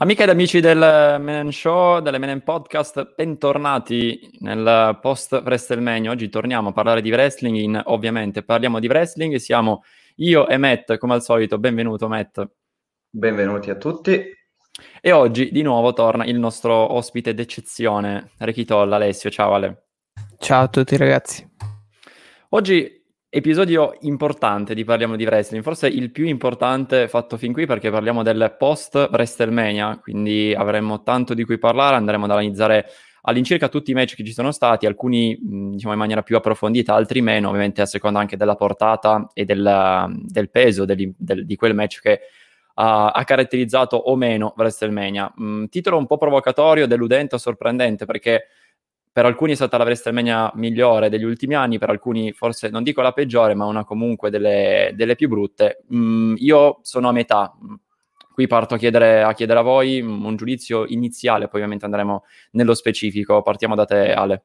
Amiche ed amici del Menen Show, delle Menen Podcast, bentornati nel post WrestleMania. Oggi torniamo a parlare di wrestling, in, ovviamente parliamo di wrestling, siamo io e Matt, come al solito, benvenuto Matt. Benvenuti a tutti. E oggi di nuovo torna il nostro ospite d'eccezione, Rechitolla, Alessio. Ciao Ale. Ciao a tutti ragazzi. Oggi Episodio importante di Parliamo di Wrestling, forse il più importante fatto fin qui perché parliamo del post WrestleMania, quindi avremo tanto di cui parlare, andremo ad analizzare all'incirca tutti i match che ci sono stati, alcuni diciamo in maniera più approfondita, altri meno, ovviamente a seconda anche della portata e del, del peso del, del, di quel match che ha, ha caratterizzato o meno WrestleMania. Mm, titolo un po' provocatorio, deludente o sorprendente perché per alcuni è stata la WrestleMania migliore degli ultimi anni, per alcuni forse non dico la peggiore, ma una comunque delle, delle più brutte. Mm, io sono a metà. Qui parto a chiedere, a chiedere a voi un giudizio iniziale, poi ovviamente andremo nello specifico. Partiamo da te, Ale.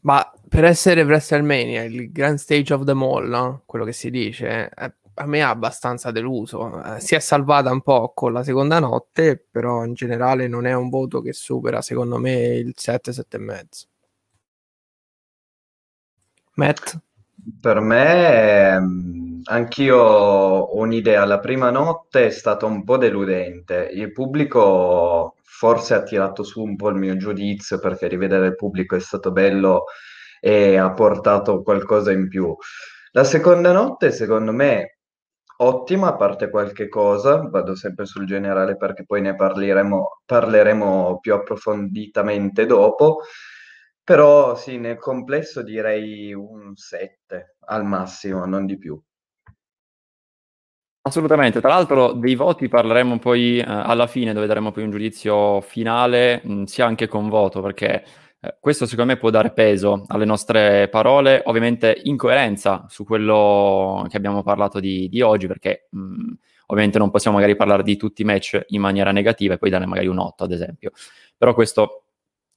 Ma per essere WrestleMania, il grand stage of the mall, no? quello che si dice, eh, a me ha abbastanza deluso. Eh, si è salvata un po' con la seconda notte, però in generale non è un voto che supera, secondo me, il 7, 7 e mezzo. Matt? Per me, ehm, anch'io ho un'idea. La prima notte è stata un po' deludente. Il pubblico forse ha tirato su un po' il mio giudizio perché rivedere il pubblico è stato bello e ha portato qualcosa in più. La seconda notte, secondo me, ottima, a parte qualche cosa, vado sempre sul generale perché poi ne parleremo, parleremo più approfonditamente dopo, però sì, nel complesso direi un 7 al massimo, non di più. Assolutamente, tra l'altro dei voti parleremo poi eh, alla fine dove daremo poi un giudizio finale, mh, sia anche con voto, perché eh, questo secondo me può dare peso alle nostre parole, ovviamente in coerenza su quello che abbiamo parlato di, di oggi, perché mh, ovviamente non possiamo magari parlare di tutti i match in maniera negativa e poi dare magari un 8 ad esempio. Però questo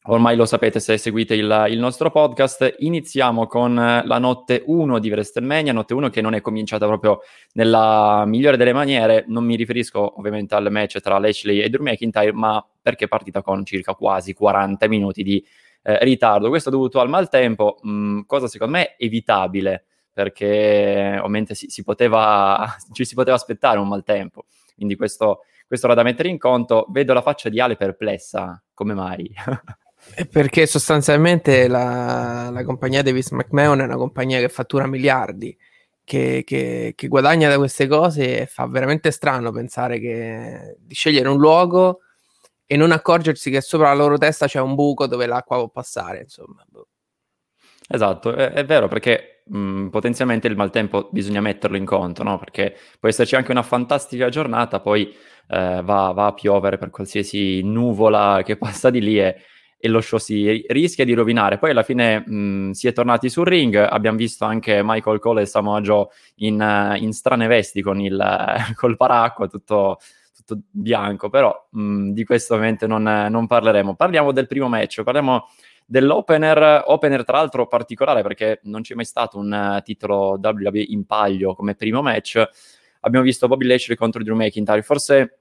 ormai lo sapete se seguite il, il nostro podcast. Iniziamo con la notte 1 di WrestleMania, notte 1 che non è cominciata proprio nella migliore delle maniere. Non mi riferisco ovviamente al match tra Lashley e Drew McIntyre, ma perché è partita con circa quasi 40 minuti di eh, ritardo. Questo è dovuto al maltempo, mh, mm, cosa secondo me evitabile, perché ovviamente si, si poteva, ci si poteva aspettare un maltempo. Quindi questo, questo era da mettere in conto. Vedo la faccia di Ale perplessa, come mai? perché sostanzialmente la, la compagnia Davis McMahon è una compagnia che fattura miliardi. Che, che, che, guadagna da queste cose e fa veramente strano pensare che, di scegliere un luogo e non accorgersi che sopra la loro testa c'è un buco dove l'acqua può passare, insomma. Boh. Esatto, è, è vero perché mh, potenzialmente il maltempo bisogna metterlo in conto, no? Perché può esserci anche una fantastica giornata, poi eh, va, va, a piovere per qualsiasi nuvola che passa di lì e, e lo show si rischia di rovinare. Poi alla fine mh, si è tornati sul ring, abbiamo visto anche Michael Cole e Samoa Joe in, in strane vesti con il, col paracqua, tutto tutto bianco, però mh, mm, di questo ovviamente non, non, parleremo. Parliamo del primo match, parliamo dell'opener, opener tra l'altro particolare perché non c'è mai stato un uh, titolo WWE in paglio come primo match. Abbiamo visto Bobby Lashley contro Drew McIntyre, forse,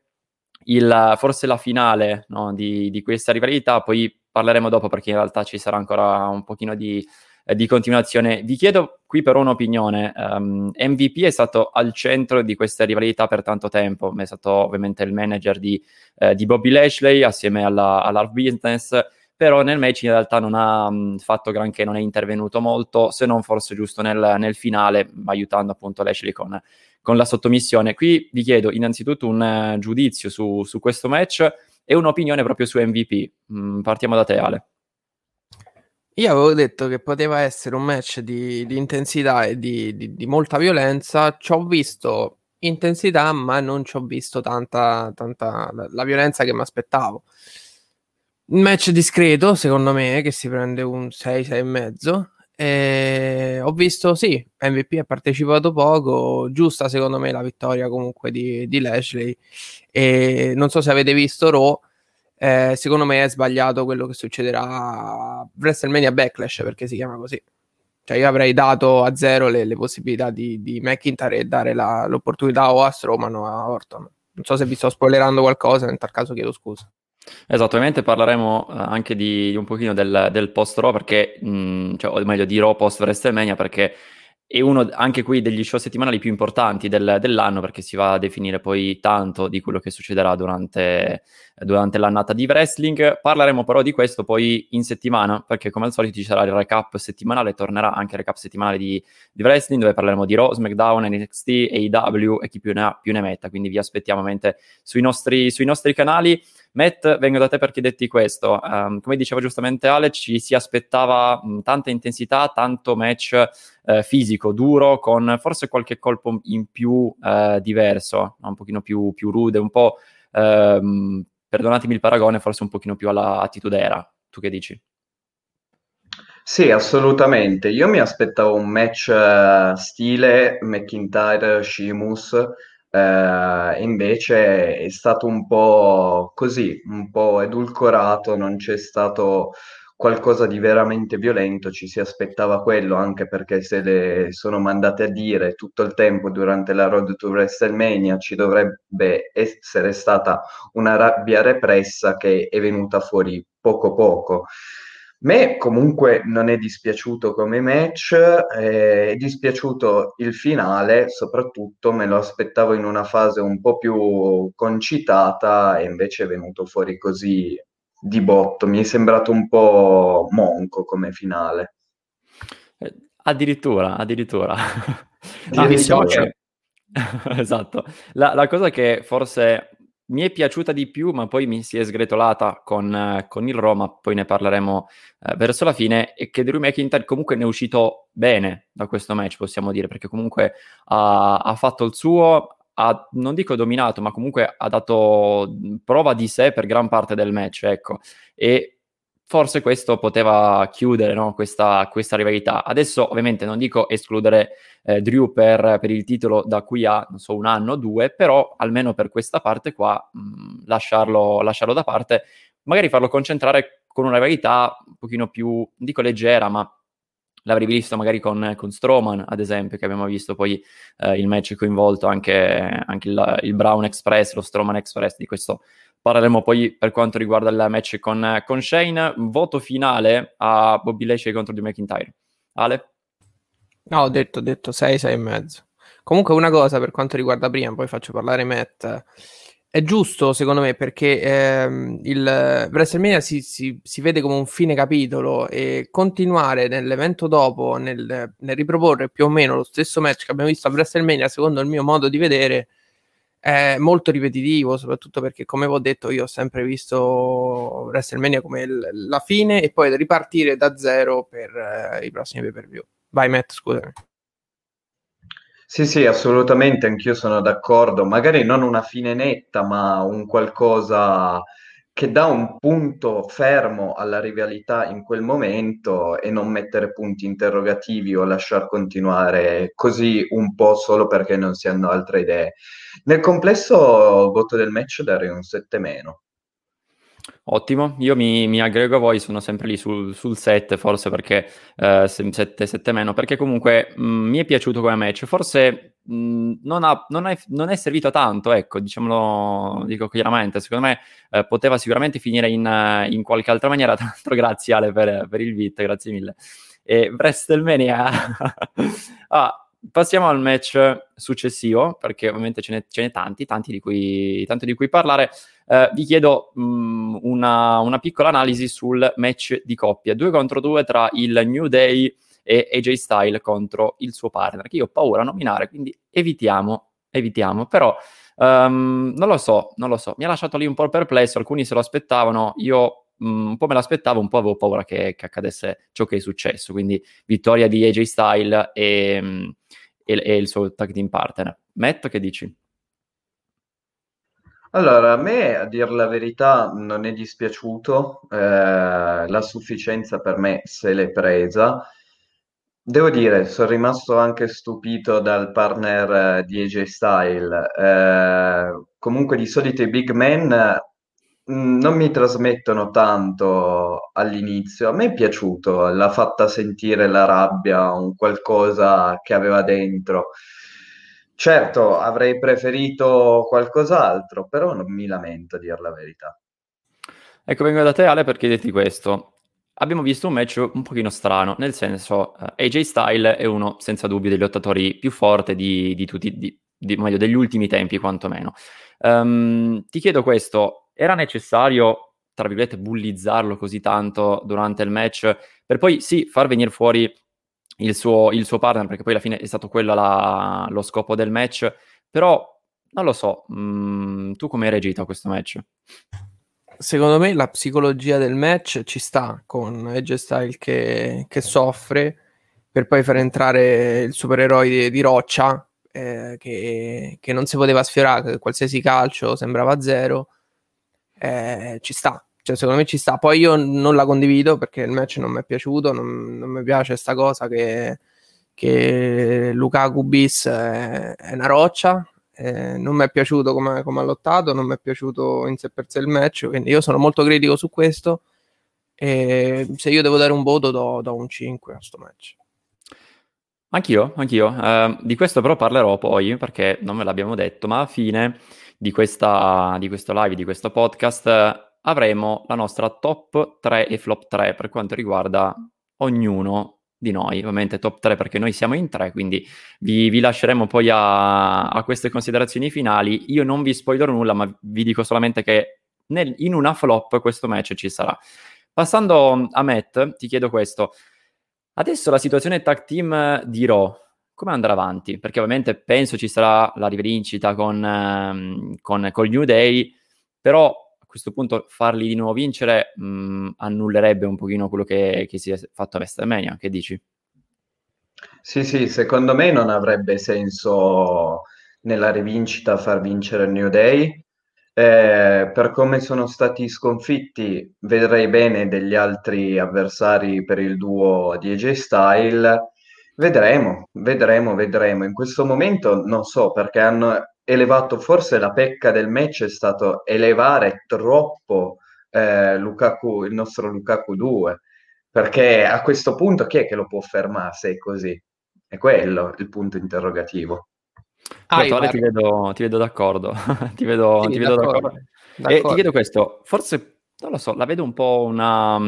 il, forse la finale no, di, di questa rivalità, poi parleremo dopo perché in realtà ci sarà ancora un pochino di eh, di continuazione. Vi chiedo qui però un'opinione. Um, ehm, MVP è stato al centro di questa rivalità per tanto tempo, è stato ovviamente il manager di, eh, di Bobby Lashley assieme alla, alla Business, però nel match in realtà non ha mh, fatto granché, non è intervenuto molto, se non forse giusto nel, nel finale, aiutando appunto Lashley con, con, la sottomissione. Qui vi chiedo innanzitutto un uh, giudizio su, su, questo match e un'opinione proprio su MVP. Mm, partiamo da te Ale. Io avevo detto che poteva essere un match di, di intensità e di, di, di, molta violenza. Ci ho visto intensità, ma non ci ho visto tanta, tanta la, la violenza che mi aspettavo. Un match discreto, secondo me, che si prende un 6, 6 e mezzo. E ho visto, sì, MVP ha partecipato poco, giusta secondo me la vittoria comunque di, di Lashley. E non so se avete visto Raw eh, secondo me è sbagliato quello che succederà a WrestleMania Backlash perché si chiama così. Cioè io avrei dato a zero le, le possibilità di, di McIntyre e dare la, l'opportunità o a Strowman o a Orton. Non so se vi sto spoilerando qualcosa, nel tal caso chiedo scusa. Ovviamente parleremo uh, anche di, di, un pochino del, del post-Raw perché, mh, mm, cioè, o meglio di Raw post-WrestleMania perché è uno anche qui degli show settimanali più importanti del, dell'anno perché si va a definire poi tanto di quello che succederà durante, durante, l'annata di wrestling. Parleremo però di questo poi in settimana perché come al solito ci sarà il recap settimanale, tornerà anche il recap settimanale di, di wrestling dove parleremo di Raw, SmackDown, NXT, AEW e chi più ne ha più ne metta, quindi vi aspettiamo ovviamente sui nostri, sui nostri canali. Matt, vengo da te per chiederti questo. Um, come diceva giustamente Alex, ci si aspettava mh, tanta intensità, tanto match eh, fisico, duro, con forse qualche colpo in più eh, diverso, un pochino più, più, rude, un po', ehm, perdonatemi il paragone, forse un pochino più alla attitudera. Tu che dici? Sì, assolutamente. Io mi aspettavo un match uh, stile McIntyre-Sheamus, eh, invece è stato un po' così, un po' edulcorato, non c'è stato qualcosa di veramente violento, ci si aspettava quello, anche perché se le sono mandate a dire tutto il tempo durante la Road to WrestleMania ci dovrebbe essere stata una rabbia repressa che è venuta fuori poco poco. Me comunque non è dispiaciuto come match, eh, è dispiaciuto il finale, soprattutto me lo aspettavo in una fase un po' più concitata e invece è venuto fuori così di botto, mi è sembrato un po' monco come finale. Eh, addirittura, addirittura. no, diciamo che... esatto. La, la cosa che forse mi è piaciuta di più, ma poi mi si è sgretolata con, eh, con il Roma, poi ne parleremo eh, verso la fine, e che Drew McIntyre comunque ne è uscito bene da questo match, possiamo dire, perché comunque ha, ha fatto il suo, ha, non dico dominato, ma comunque ha dato prova di sé per gran parte del match, ecco, e forse questo poteva chiudere no? questa, questa, rivalità. Adesso ovviamente non dico escludere eh, Drew per, per, il titolo da qui a, so, un anno o due, però almeno per questa parte qua mh, mm, lasciarlo, lasciarlo da parte, magari farlo concentrare con una rivalità un pochino più, dico leggera, ma l'avrei visto magari con, con Strowman, ad esempio, che abbiamo visto poi eh, il match coinvolto anche, anche il, il, Brown Express, lo Strowman Express, di questo parleremo poi per quanto riguarda il match con, con Shane. Voto finale a Bobby Lashley contro Drew McIntyre. Ale? No, ho detto, ho detto 6, 6 e mezzo. Comunque una cosa per quanto riguarda prima, poi faccio parlare Matt è giusto secondo me perché ehm, il WrestleMania si, si, si, vede come un fine capitolo e continuare nell'evento dopo, nel, nel, riproporre più o meno lo stesso match che abbiamo visto a WrestleMania, secondo il mio modo di vedere, è molto ripetitivo, soprattutto perché come vi ho detto io ho sempre visto WrestleMania come l- la fine e poi ripartire da zero per eh, i prossimi pay per view. Vai Matt, scusami. Sì, sì, assolutamente, anch'io sono d'accordo. Magari non una fine netta, ma un qualcosa che dà un punto fermo alla rivalità in quel momento e non mettere punti interrogativi o lasciar continuare così un po' solo perché non si hanno altre idee. Nel complesso, voto del match darei un 7 meno. Ottimo, io mi, mi, aggrego a voi, sono sempre lì sul, sul 7, forse perché eh, 7, 7 meno, perché comunque mh, mm, mi è piaciuto come match, forse mh, mm, non, ha, non, è, non, è, servito tanto, ecco, diciamolo, dico chiaramente, secondo me eh, poteva sicuramente finire in, in, qualche altra maniera, tra l'altro grazie Ale per, per il beat, grazie mille. E WrestleMania ah, passiamo al match successivo, perché ovviamente ce n'è, ce n'è tanti, tanti di cui, tanto di cui parlare. Uh, vi chiedo mh, una, una, piccola analisi sul match di coppia, due contro due tra il New Day e AJ Style contro il suo partner, che io ho paura a nominare, quindi evitiamo, evitiamo, però um, non lo so, non lo so, mi ha lasciato lì un po' perplesso, alcuni se lo aspettavano, io mh, un po' me l'aspettavo, un po' avevo paura che, che, accadesse ciò che è successo, quindi vittoria di AJ Style e, e, e il suo tag team partner. Matt, che dici? Allora, a me, a dir la verità, non è dispiaciuto, eh, la sufficienza per me se l'è presa. Devo dire, sono rimasto anche stupito dal partner eh, di AJ Style. Eh, comunque di solito i big men mm, non mi trasmettono tanto all'inizio. A me è piaciuto, l'ha fatta sentire la rabbia, un qualcosa che aveva dentro. certo, avrei preferito qualcos'altro, però non mi lamento a dire la verità. Ecco, vengo da te Ale per chiederti questo. Abbiamo visto un match un pochino strano, nel senso uh, AJ Style è uno senza dubbio dei lottatori più forti di, di tutti, di, di, meglio, degli ultimi tempi quantomeno. Um, ti chiedo questo, era necessario tra virgolette, bullizzarlo così tanto durante il match, per poi sì, far venire fuori il suo, il suo partner, perché poi alla fine è stato quello la, lo scopo del match, però non lo so, mm, tu come hai reagito a questo match? Secondo me la psicologia del match ci sta con Edge Style che, che soffre per poi far entrare il supereroe di, di roccia eh, che, che, non si poteva sfiorare, qualsiasi calcio sembrava zero eh, ci sta. Cioè, secondo me ci sta. Poi io non la condivido perché il match non mi è piaciuto, non, non mi piace questa cosa che, che Lukaku bis è, è una roccia. Eh, non mi è piaciuto come, ha lottato, non mi è piaciuto in sé per sé il match, quindi io sono molto critico su questo. E se io devo dare un voto, do, do un 5 a questo match. Anch'io, anch'io. Uh, di questo però parlerò poi perché non me l'abbiamo detto, ma a fine di, questa, di questo live, di questo podcast, avremo la nostra top 3 e flop 3 per quanto riguarda ognuno di noi, ovviamente top 3 perché noi siamo in 3, quindi vi, vi lasceremo poi a, a, queste considerazioni finali. Io non vi spoilerò nulla, ma vi dico solamente che nel, in una flop questo match ci sarà. Passando a Matt, ti chiedo questo. Adesso la situazione tag team di Raw, come andrà avanti? Perché ovviamente penso ci sarà la rivincita con, ehm, con, con New Day, però a questo punto farli di nuovo vincere mh, mm, annullerebbe un pochino quello che, che si è fatto a WrestleMania, che dici? Sì, sì, secondo me non avrebbe senso nella rivincita far vincere New Day. Eh, per come sono stati sconfitti, vedrei bene degli altri avversari per il duo di AJ Style Vedremo, vedremo, vedremo. In questo momento non so perché hanno elevato, forse la pecca del match è stato elevare troppo eh, Lukaku, il nostro Lukaku 2, perché a questo punto chi è che lo può fermare se è così? È quello il punto interrogativo. Ah, certo, ti vedo, ti vedo d'accordo, ti vedo, sì, ti vedo d'accordo. d'accordo. d'accordo. E ti chiedo questo, forse, non lo so, la vedo un po' una,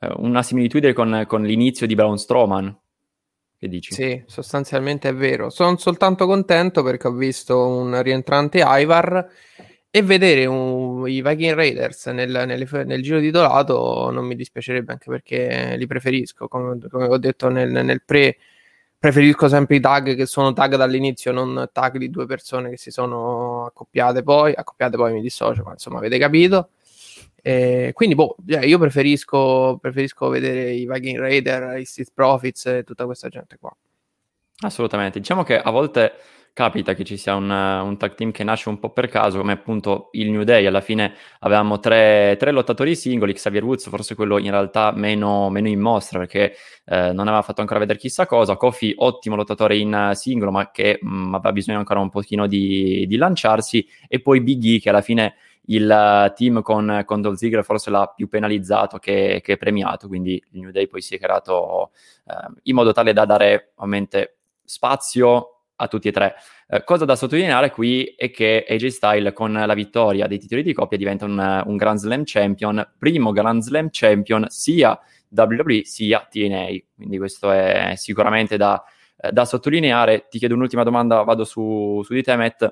eh, una similitudine con, con l'inizio di Braun Strowman, che dici? Sì, sostanzialmente è vero. Sono soltanto contento perché ho visto un rientrante Ivar e vedere un, i Viking Raiders nel, nel, nel, giro titolato non mi dispiacerebbe anche perché li preferisco. Come, come ho detto nel, nel, pre, preferisco sempre i tag che sono tag dall'inizio, non tag di due persone che si sono accoppiate poi. Accoppiate poi mi dissocio, ma insomma avete capito. Eh, quindi, boh, eh, io preferisco, preferisco vedere i Viking Raider, i Street Profits e tutta questa gente qua. Assolutamente. Diciamo che a volte capita che ci sia un, un, tag team che nasce un po' per caso, come appunto il New Day. Alla fine avevamo tre, tre lottatori singoli, Xavier Woods, forse quello in realtà meno, meno in mostra perché eh, non aveva fatto ancora vedere chissà cosa. Kofi, ottimo lottatore in singolo, ma che mh, mm, aveva bisogno ancora un pochino di, di lanciarsi. E poi Big E, che alla fine il team con, con Dolph Ziggler forse l'ha più penalizzato che, che, premiato, quindi il New Day poi si è creato eh, in modo tale da dare ovviamente spazio a tutti e tre. Eh, cosa da sottolineare qui è che AJ Style con la vittoria dei titoli di coppia diventa un, un Grand Slam Champion, primo Grand Slam Champion sia WWE sia TNA, quindi questo è sicuramente da, da sottolineare. Ti chiedo un'ultima domanda, vado su, su di te Matt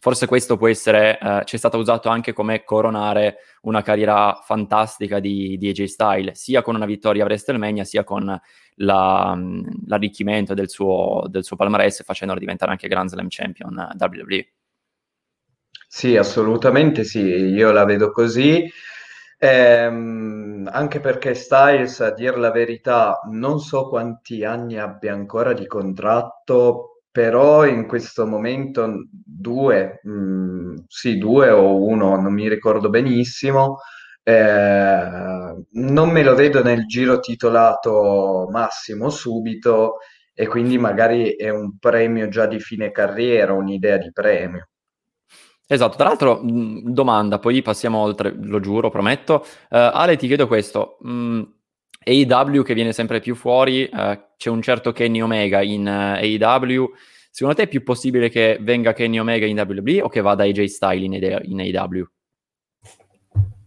forse questo può essere, eh, c'è stato usato anche come coronare una carriera fantastica di, di AJ Style, sia con una vittoria a WrestleMania, sia con la, mm, l'arricchimento del suo, del suo palmarès, facendolo diventare anche Grand Slam Champion eh, WWE. Sì, assolutamente sì, io la vedo così. Ehm, anche perché Styles, a dire la verità, non so quanti anni abbia ancora di contratto, però in questo momento due, mh, mm, sì, due o uno, non mi ricordo benissimo, eh, non me lo vedo nel giro titolato massimo subito e quindi magari è un premio già di fine carriera, un'idea di premio. Esatto, tra l'altro, mm, domanda, poi passiamo oltre, lo giuro, prometto. Uh, Ale, ti chiedo questo. Mh, mm, AEW che viene sempre più fuori, uh, c'è un certo Kenny Omega in eh, AEW, secondo te è più possibile che venga Kenny Omega in WWE o che vada AJ Style in, AW?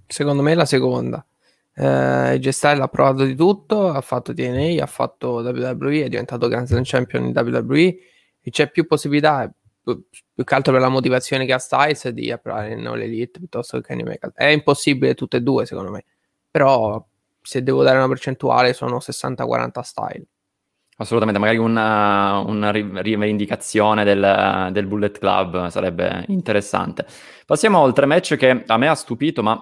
Secondo me la seconda. Eh, AJ Style ha provato di tutto, ha fatto TNA, ha fatto WWE, è diventato Grand Slam Champion in WWE e c'è più possibilità, più, più che altro per la motivazione che ha Styles, di approvare in All Elite piuttosto che Kenny Omega. È impossibile tutte e due secondo me, però se devo dare una percentuale sono 60-40 Style. Assolutamente, magari una, una rivendicazione del, del, Bullet Club sarebbe interessante. Passiamo oltre match che a me ha stupito, ma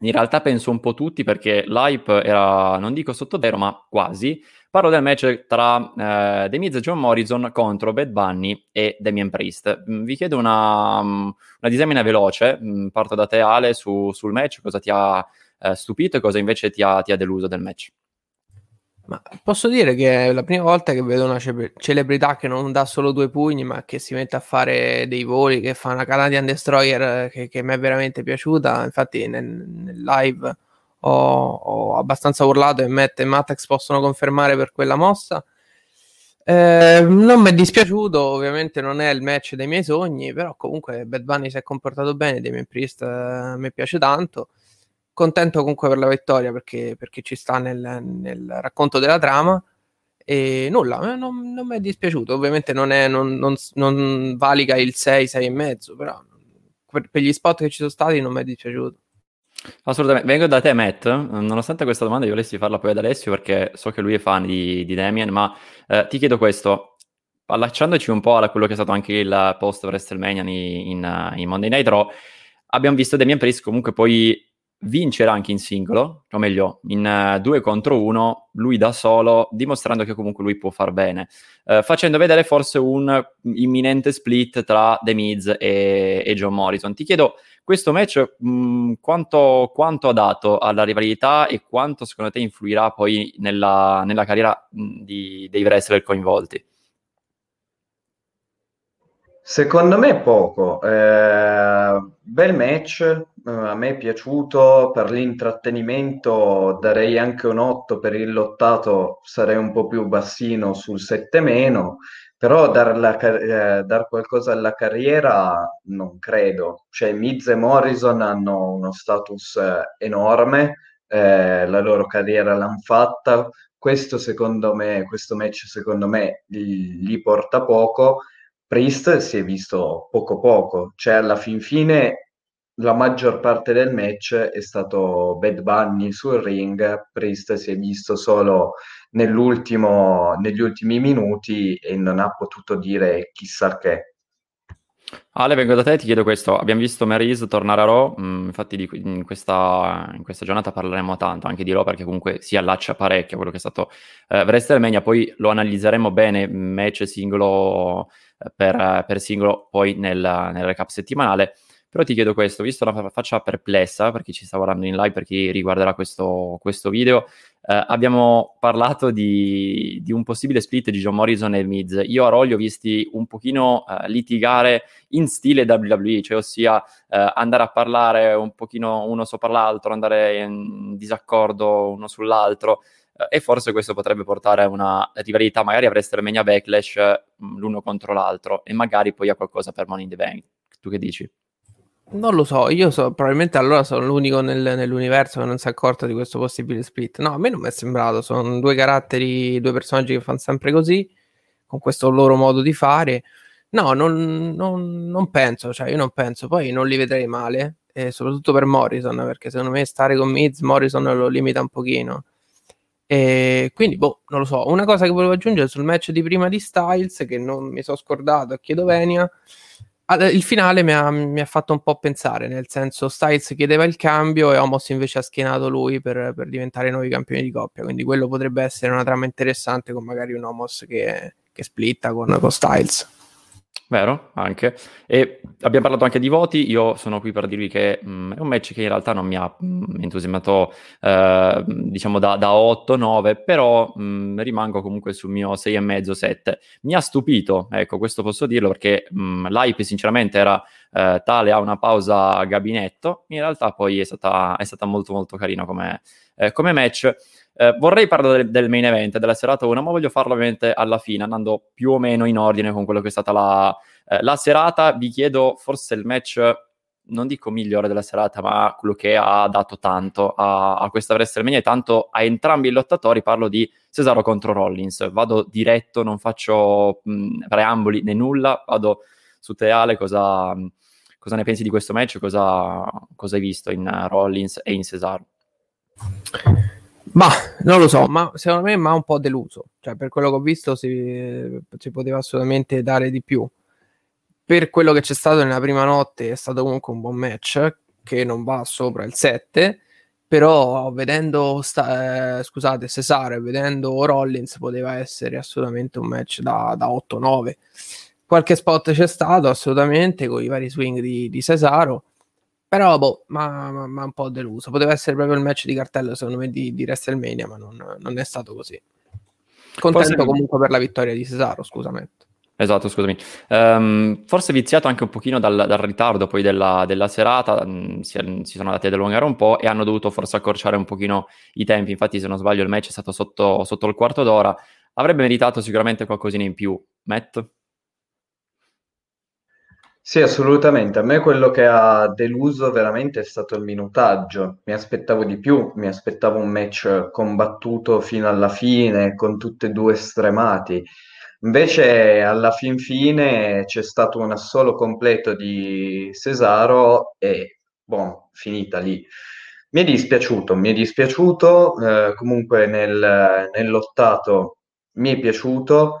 in realtà penso un po' tutti perché l'hype era, non dico sotto zero, ma quasi. Parlo del match tra eh, The Miz e John Morrison contro Bad Bunny e Damien Priest. Mm, vi chiedo una, mm, una disamina veloce, mm, parto da te Ale su, sul match, cosa ti ha eh, stupito e cosa invece ti ha, ti ha deluso del match. Ma posso dire che è la prima volta che vedo una ce- celebrità che non dà solo due pugni, ma che si mette a fare dei voli, che fa una Canadian Destroyer che, che mi è veramente piaciuta. Infatti, nel, nel live ho, ho, abbastanza urlato e Matt e Matex possono confermare per quella mossa. Eh, non mi è dispiaciuto, ovviamente non è il match dei miei sogni, però comunque Bad Bunny si è comportato bene, Damien Priest eh, mi piace tanto contento comunque per la vittoria perché, perché ci sta nel, nel, racconto della trama. E nulla, eh, non, non mi è dispiaciuto. Ovviamente non, è, non, non, non valica il 6, 6 e mezzo, però per, per, gli spot che ci sono stati non mi è dispiaciuto. Assolutamente, vengo da te Matt, nonostante questa domanda io volessi farla poi ad Alessio perché so che lui è fan di, di Damien, ma eh, ti chiedo questo, allacciandoci un po' a quello che è stato anche il post WrestleMania in, in, in Monday Night Raw, abbiamo visto Damien Priest comunque poi vincere anche in singolo, o meglio, in uh, due contro uno, lui da solo, dimostrando che comunque lui può far bene, uh, facendo vedere forse un imminente split tra The Miz e, e John Morrison. Ti chiedo, questo match mh, mm, quanto, quanto, ha dato alla rivalità e quanto secondo te influirà poi nella, nella carriera mh, mm, di, dei wrestler coinvolti? Secondo me poco. Eh, bel match, eh, a me è piaciuto per l'intrattenimento, darei anche un 8 per il lottato, sarei un po' più bassino sul 7 meno, però dar, la, eh, dar qualcosa alla carriera non credo. Cioè Miz e Morrison hanno uno status eh, enorme, eh, la loro carriera l'hanno fatta, questo secondo me, questo match secondo me gli, gli porta poco Priest si è visto poco poco, cioè alla fin fine la maggior parte del match è stato Bad Bunny sul ring, Priest si è visto solo negli ultimi minuti e non ha potuto dire chissà che. Ale, vengo da te e ti chiedo questo. Abbiamo visto Maryse tornare a Raw, mm, infatti di, in, questa, in, questa, giornata parleremo tanto anche di Raw perché comunque si allaccia parecchio a quello che è stato eh, WrestleMania, poi lo analizzeremo bene match singolo eh, per, per singolo poi nel, nel recap settimanale. Però ti chiedo questo, visto la faccia perplessa per chi ci sta guardando in live, per chi riguarderà questo, questo video, eh, abbiamo parlato di, di, un possibile split di John Morrison e Miz. Io a Raw ho visti un pochino eh, litigare in stile WWE, cioè ossia eh, andare a parlare un pochino uno sopra l'altro, andare in disaccordo uno sull'altro e forse questo potrebbe portare a una rivalità magari a WrestleMania Backlash l'uno contro l'altro e magari poi a qualcosa per Money in the Bank. Tu che dici? Non lo so, io so, probabilmente allora sono l'unico nel, nell'universo che non si è accorto di questo possibile split. No, a me non mi è sembrato, sono due caratteri, due personaggi che fanno sempre così, con questo loro modo di fare. No, non, non, non penso, cioè io non penso, poi non li vedrei male, eh, soprattutto per Morrison, perché secondo me stare con Miz, Morrison lo limita un pochino. E quindi, boh, non lo so. Una cosa che volevo aggiungere sul match di prima di Styles, che non mi sono scordato a Chiedovenia, il finale mi ha, mi ha, fatto un po' pensare, nel senso Styles chiedeva il cambio e Homos invece ha schienato lui per, per diventare nuovi campioni di coppia, quindi quello potrebbe essere una trama interessante con magari un Homos che, che splitta con, con Styles. Vero, anche. E abbiamo parlato anche di voti, io sono qui per dirvi che mh, mm, è un match che in realtà non mi ha mh, mm, entusiasmato, eh, diciamo, da, da 8-9, però mh, mm, rimango comunque sul mio 6,5-7. Mi ha stupito, ecco, questo posso dirlo, perché l'hype sinceramente era eh, tale a una pausa gabinetto, in realtà poi è stata, è stata molto molto carina come, eh, come match. Eh, vorrei parlare del, del, main event della serata 1, ma voglio farlo ovviamente alla fine, andando più o meno in ordine con quello che è stata la, eh, la serata. Vi chiedo forse il match non dico migliore della serata, ma quello che ha dato tanto a, a questa WrestleMania e tanto a entrambi i lottatori. Parlo di Cesaro contro Rollins. Vado diretto, non faccio mh, preamboli né nulla, vado su Teale. Cosa, cosa, ne pensi di questo match? Cosa, cosa hai visto in uh, Rollins e in Cesaro? Ma non lo so, ma secondo me mi ha un po' deluso. Cioè, per quello che ho visto si, si poteva assolutamente dare di più per quello che c'è stato nella prima notte è stato comunque un buon match che non va sopra il 7 però vedendo sta, eh, scusate Cesare vedendo Rollins poteva essere assolutamente un match da, da 8-9 qualche spot c'è stato assolutamente con i vari swing di, di Cesaro però boh, ma, ma, ma, un po' deluso poteva essere proprio il match di cartello secondo me di, di WrestleMania ma non, non, è stato così contento Forse... comunque per la vittoria di Cesaro scusami Esatto, scusami. Um, forse viziato anche un pochino dal, dal ritardo poi della, della serata, mh, mm, si, si, sono andati ad allungare un po' e hanno dovuto forse accorciare un pochino i tempi. Infatti, se non sbaglio, il match è stato sotto, sotto il quarto d'ora. Avrebbe meritato sicuramente qualcosina in più. Matt? Sì, assolutamente. A me quello che ha deluso veramente è stato il minutaggio. Mi aspettavo di più, mi aspettavo un match combattuto fino alla fine, con tutte e due stremati. Invece alla fin fine c'è stato un assolo completo di Cesaro e boh, finita lì. Mi è dispiaciuto, mi è dispiaciuto, eh, comunque nel, nell'ottato mi è piaciuto,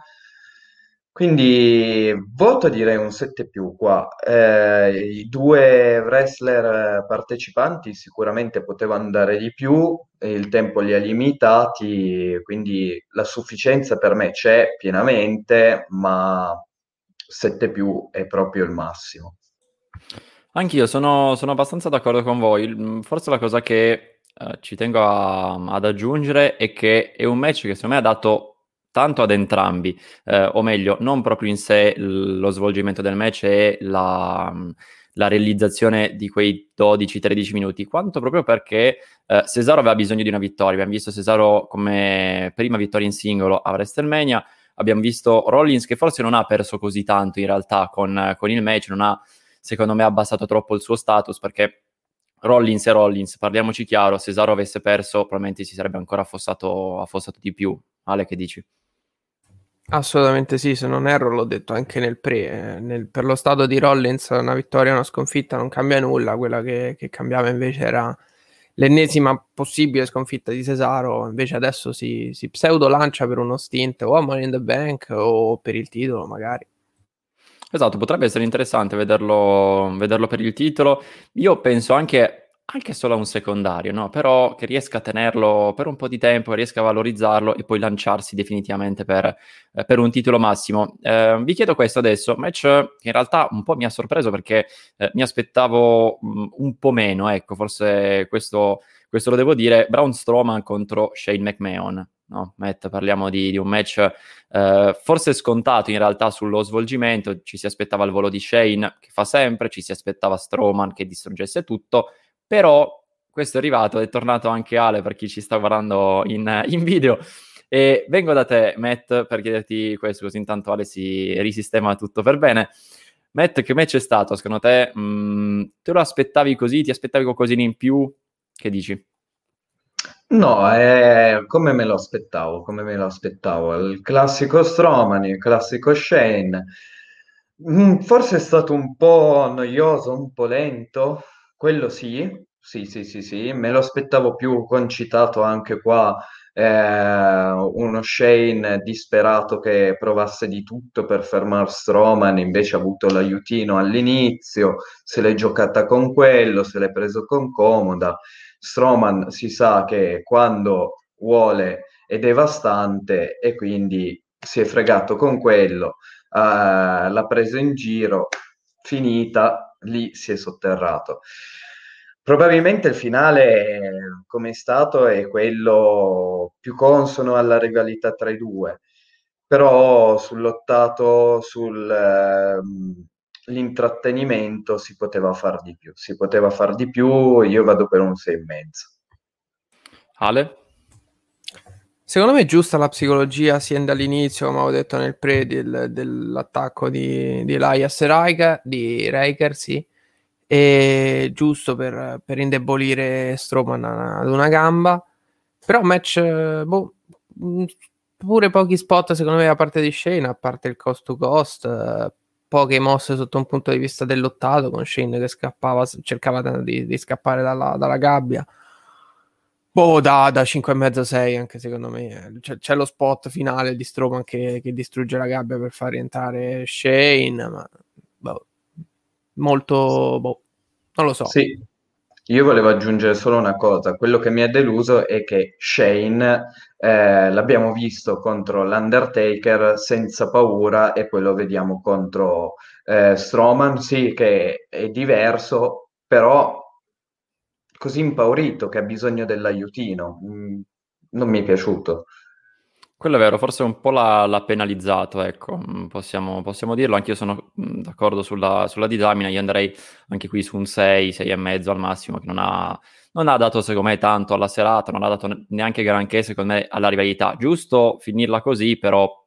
quindi voto direi un 7 più qua. Eh, I due wrestler partecipanti sicuramente potevano andare di più, il tempo li ha limitati, quindi la sufficienza per me c'è pienamente, ma 7 più è proprio il massimo. Anch'io sono, sono abbastanza d'accordo con voi. Forse la cosa che eh, ci tengo a, ad aggiungere è che è un match che secondo me ha dato tanto ad entrambi, eh, o meglio, non proprio in sé lo svolgimento del match e la, la realizzazione di quei 12-13 minuti, quanto proprio perché eh, Cesaro aveva bisogno di una vittoria. Abbiamo visto Cesaro come prima vittoria in singolo a WrestleMania, abbiamo visto Rollins che forse non ha perso così tanto in realtà con, con il match, non ha secondo me abbassato troppo il suo status perché Rollins e Rollins, parliamoci chiaro, se Cesaro avesse perso probabilmente si sarebbe ancora affossato, affossato di più. Ale, che dici? Assolutamente sì, se non erro l'ho detto anche nel pre, nel, per lo stato di Rollins una vittoria e una sconfitta non cambia nulla, quella che, che, cambiava invece era l'ennesima possibile sconfitta di Cesaro, invece adesso si, si pseudo lancia per uno stint o a Money in the Bank o per il titolo magari. Esatto, potrebbe essere interessante vederlo, vederlo per il titolo. Io penso anche anche solo a un secondario, no? Però che riesca a tenerlo per un po' di tempo, riesca a valorizzarlo e poi lanciarsi definitivamente per, eh, per un titolo massimo. Eh, vi chiedo questo adesso, match che in realtà un po' mi ha sorpreso perché eh, mi aspettavo mh, mm, un po' meno, ecco, forse questo, questo lo devo dire, Braun Strowman contro Shane McMahon. No, Matt, parliamo di, di un match eh, forse scontato in realtà sullo svolgimento, ci si aspettava il volo di Shane che fa sempre, ci si aspettava Strowman che distruggesse tutto, però questo è arrivato, è tornato anche Ale per chi ci sta guardando in, in video. E vengo da te, Matt, per chiederti questo, così intanto Ale si risistema tutto per bene. Matt, che match è stato? Secondo te mh, mm, te lo aspettavi così? Ti aspettavi qualcosina in più? Che dici? No, è come me lo aspettavo, come me lo aspettavo. Il classico Stromani, il classico Shane. Mm, forse è stato un po' noioso, un po' lento, quello sì, sì, sì, sì, sì, me lo aspettavo più concitato anche qua, eh, uno Shane disperato che provasse di tutto per fermare Strowman, invece ha avuto l'aiutino all'inizio, se l'è giocata con quello, se l'è preso con comoda. Strowman si sa che quando vuole è devastante e quindi si è fregato con quello, eh, l'ha preso in giro, finita, lì si è sotterrato. Probabilmente il finale, come è stato, è quello più consono alla rivalità tra i due, però sull'ottato, sul, ehm, si poteva far di più, si poteva far di più, io vado per un 6,5. Ale? Secondo me è giusta la psicologia sin dall'inizio, come avevo detto nel pre del, dell'attacco di, di Elias Riker, di Riker, sì. È giusto per, per indebolire Strowman ad una gamba. Però match, boh, pure pochi spot secondo me da parte di Shane, a parte il cost to cost, poche mosse sotto un punto di vista dell'ottato con Shane che scappava, cercava di, di scappare dalla, dalla gabbia Boh, da, da 5,5-6 anche secondo me. C'è, c'è, lo spot finale di Strowman che, che, distrugge la gabbia per far rientrare Shane, ma boh, molto... Boh, non lo so. Sì, io volevo aggiungere solo una cosa. Quello che mi ha deluso è che Shane eh, l'abbiamo visto contro l'Undertaker senza paura e poi lo vediamo contro eh, Strowman, sì, che è diverso, però così impaurito che ha bisogno dell'aiutino. Mm, non mi è piaciuto. Quello è vero, forse un po' l'ha, l'ha penalizzato, ecco, mm, possiamo, possiamo dirlo. Anch'io sono mm, d'accordo sulla, sulla disamina, io andrei anche qui su un 6, 6 e mezzo al massimo, che non ha, non ha dato secondo me tanto alla serata, non ha dato neanche granché secondo me alla rivalità. Giusto finirla così, però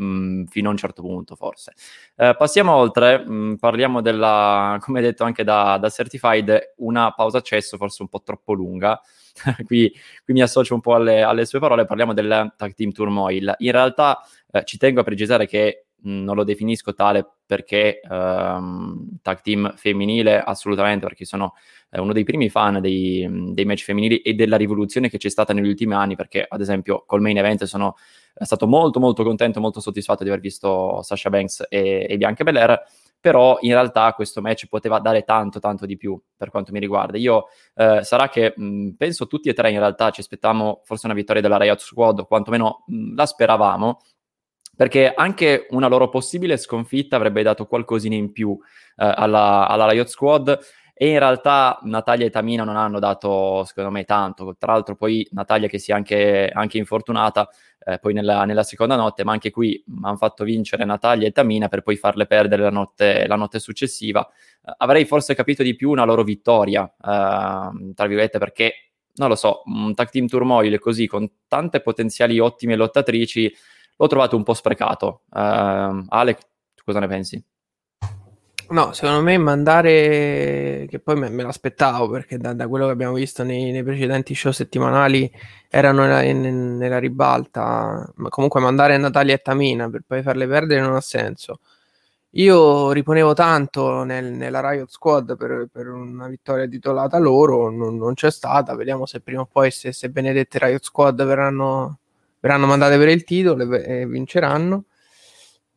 mh, mm, fino a un certo punto forse. Eh, passiamo oltre, mh, parliamo della, come detto anche da, da Certified, una pausa accesso forse un po' troppo lunga. qui, qui, mi associo un po' alle, alle, sue parole, parliamo del Tag Team Turmoil. In realtà eh, ci tengo a precisare che non lo definisco tale perché ehm, tag team femminile assolutamente perché sono eh, uno dei primi fan dei, dei, match femminili e della rivoluzione che c'è stata negli ultimi anni perché ad esempio col main event sono stato molto molto contento molto soddisfatto di aver visto Sasha Banks e, e Bianca Belair però in realtà questo match poteva dare tanto tanto di più per quanto mi riguarda. Io eh, sarà che mh, penso tutti e tre in realtà ci aspettavamo forse una vittoria della Riot Squad o quantomeno mh, la speravamo perché anche una loro possibile sconfitta avrebbe dato qualcosina in più eh, alla, alla Riot Squad e in realtà Natalia e Tamina non hanno dato secondo me tanto, tra l'altro poi Natalia che si è anche, anche infortunata eh, poi nella, nella, seconda notte, ma anche qui hanno fatto vincere Natalia e Tamina per poi farle perdere la notte, la notte successiva. Eh, avrei forse capito di più una loro vittoria, eh, tra virgolette, perché non lo so, un tag team turmoil così con tante potenziali ottime lottatrici l'ho trovato un po' sprecato. Uh, Ale, cosa ne pensi? No, secondo me mandare, che poi me, me l'aspettavo perché da, da, quello che abbiamo visto nei, nei precedenti show settimanali erano nella, in, nella, ribalta, ma comunque mandare Natalia e Tamina per poi farle perdere non ha senso. Io riponevo tanto nel, nella Riot Squad per, per, una vittoria titolata loro, non, non, c'è stata, vediamo se prima o poi se, se benedette Riot Squad verranno verranno mandate per il titolo e vinceranno.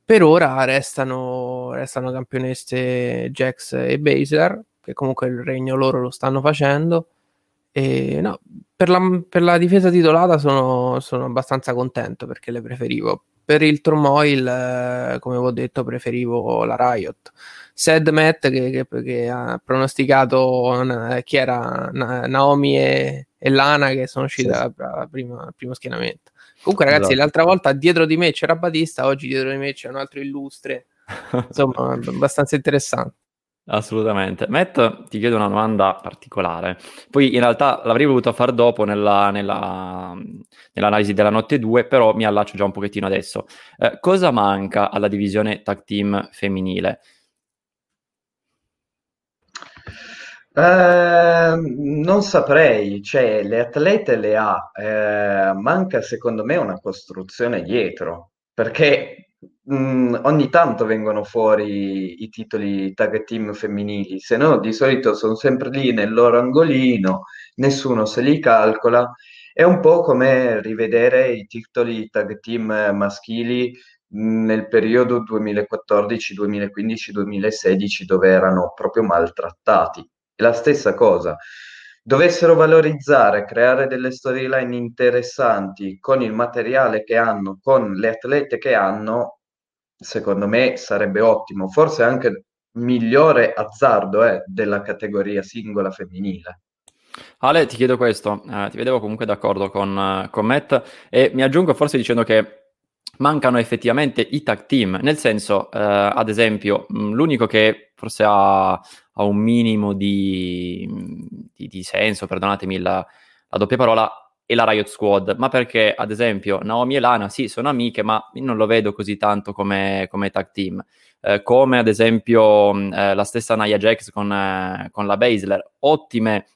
Per ora restano, restano campionesse Jax e Baszler, che comunque il regno loro lo stanno facendo. E no, per la, per la difesa titolata sono, sono, abbastanza contento perché le preferivo. Per il turmoil, eh, come ho detto, preferivo la Riot. Sad Matt che, che, che ha pronosticato eh, chi era Naomi e, e Lana che sono uscite sì. al primo, primo schienamento. Comunque, ragazzi, esatto. l'altra volta dietro di me c'era Batista, oggi dietro di me c'è un altro illustre. Insomma, abbastanza interessante. Assolutamente. Matt, ti chiedo una domanda particolare. Poi in realtà l'avrei voluto fare dopo nella, nella, nell'analisi della notte 2, però mi allaccio già un pochettino adesso. Eh, cosa manca alla divisione tag team femminile? Eh, non saprei, cioè le atlete le ha, eh, manca secondo me una costruzione dietro, perché mh, mm, ogni tanto vengono fuori i titoli tag team femminili, se no di solito sono sempre lì nel loro angolino, nessuno se li calcola, è un po' come rivedere i titoli tag team maschili nel periodo 2014, 2015, 2016 dove erano proprio maltrattati la stessa cosa. Dovessero valorizzare, creare delle storyline interessanti con il materiale che hanno, con le atlete che hanno, secondo me sarebbe ottimo. Forse anche migliore azzardo eh, della categoria singola femminile. Ale, ti chiedo questo, eh, ti vedevo comunque d'accordo con, con Matt e mi aggiungo forse dicendo che mancano effettivamente i tag team, nel senso, eh, ad esempio, mh, l'unico che forse ha, ha un minimo di, di, di, senso, perdonatemi la, la doppia parola, è la Riot Squad, ma perché ad esempio Naomi e Lana sì sono amiche, ma non lo vedo così tanto come, come tag team. Eh, come ad esempio eh, la stessa Nia Jax con, eh, con la Baszler, ottime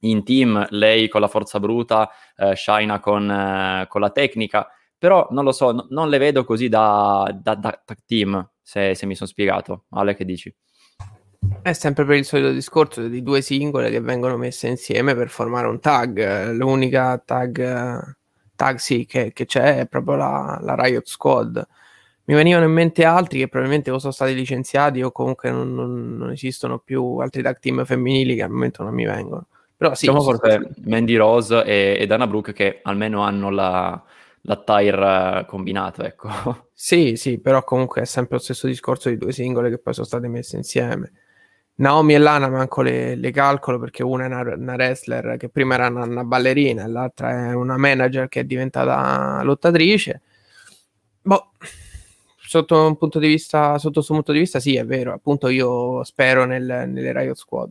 in team, lei con la forza bruta, eh, Shaina con, eh, con, la tecnica, però non lo so, n- non le vedo così da, da, da team, se, se mi sono spiegato. Ale, che dici? È sempre per il solito discorso di due singole che vengono messe insieme per formare un tag. L'unica tag, tag sì, che, che c'è è proprio la, la, Riot Squad. Mi venivano in mente altri che probabilmente o sono stati licenziati o comunque non, non, non esistono più altri tag team femminili che al momento non mi vengono. Però sì, diciamo forse Mandy Rose e, e Dana Brooke che almeno hanno la, la tire combinato, ecco. Sì, sì, però comunque è sempre lo stesso discorso di due singole che poi sono state messe insieme. Naomi e Lana manco le, le calcolo perché una è una, una, wrestler che prima era una, una, ballerina e l'altra è una manager che è diventata lottatrice. Boh, sotto un punto di vista, sotto questo punto di vista, sì, è vero. Appunto, io spero nel, nelle Riot Squad.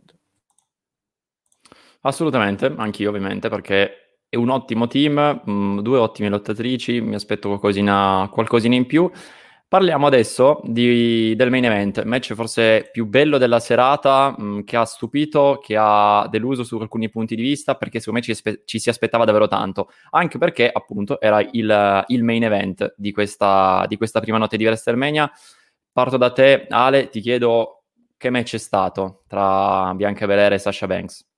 Assolutamente, anch'io ovviamente, perché è un ottimo team, mh, mm, due ottime lottatrici, mi aspetto qualcosina, qualcosina in più. Parliamo adesso di, del main event, match forse più bello della serata, mh, mm, che ha stupito, che ha deluso su alcuni punti di vista, perché secondo me ci, spe- ci si aspettava davvero tanto, anche perché appunto era il, il main event di questa, di questa prima notte di WrestleMania. Parto da te, Ale, ti chiedo che match è stato tra Bianca Belair e Sasha Banks.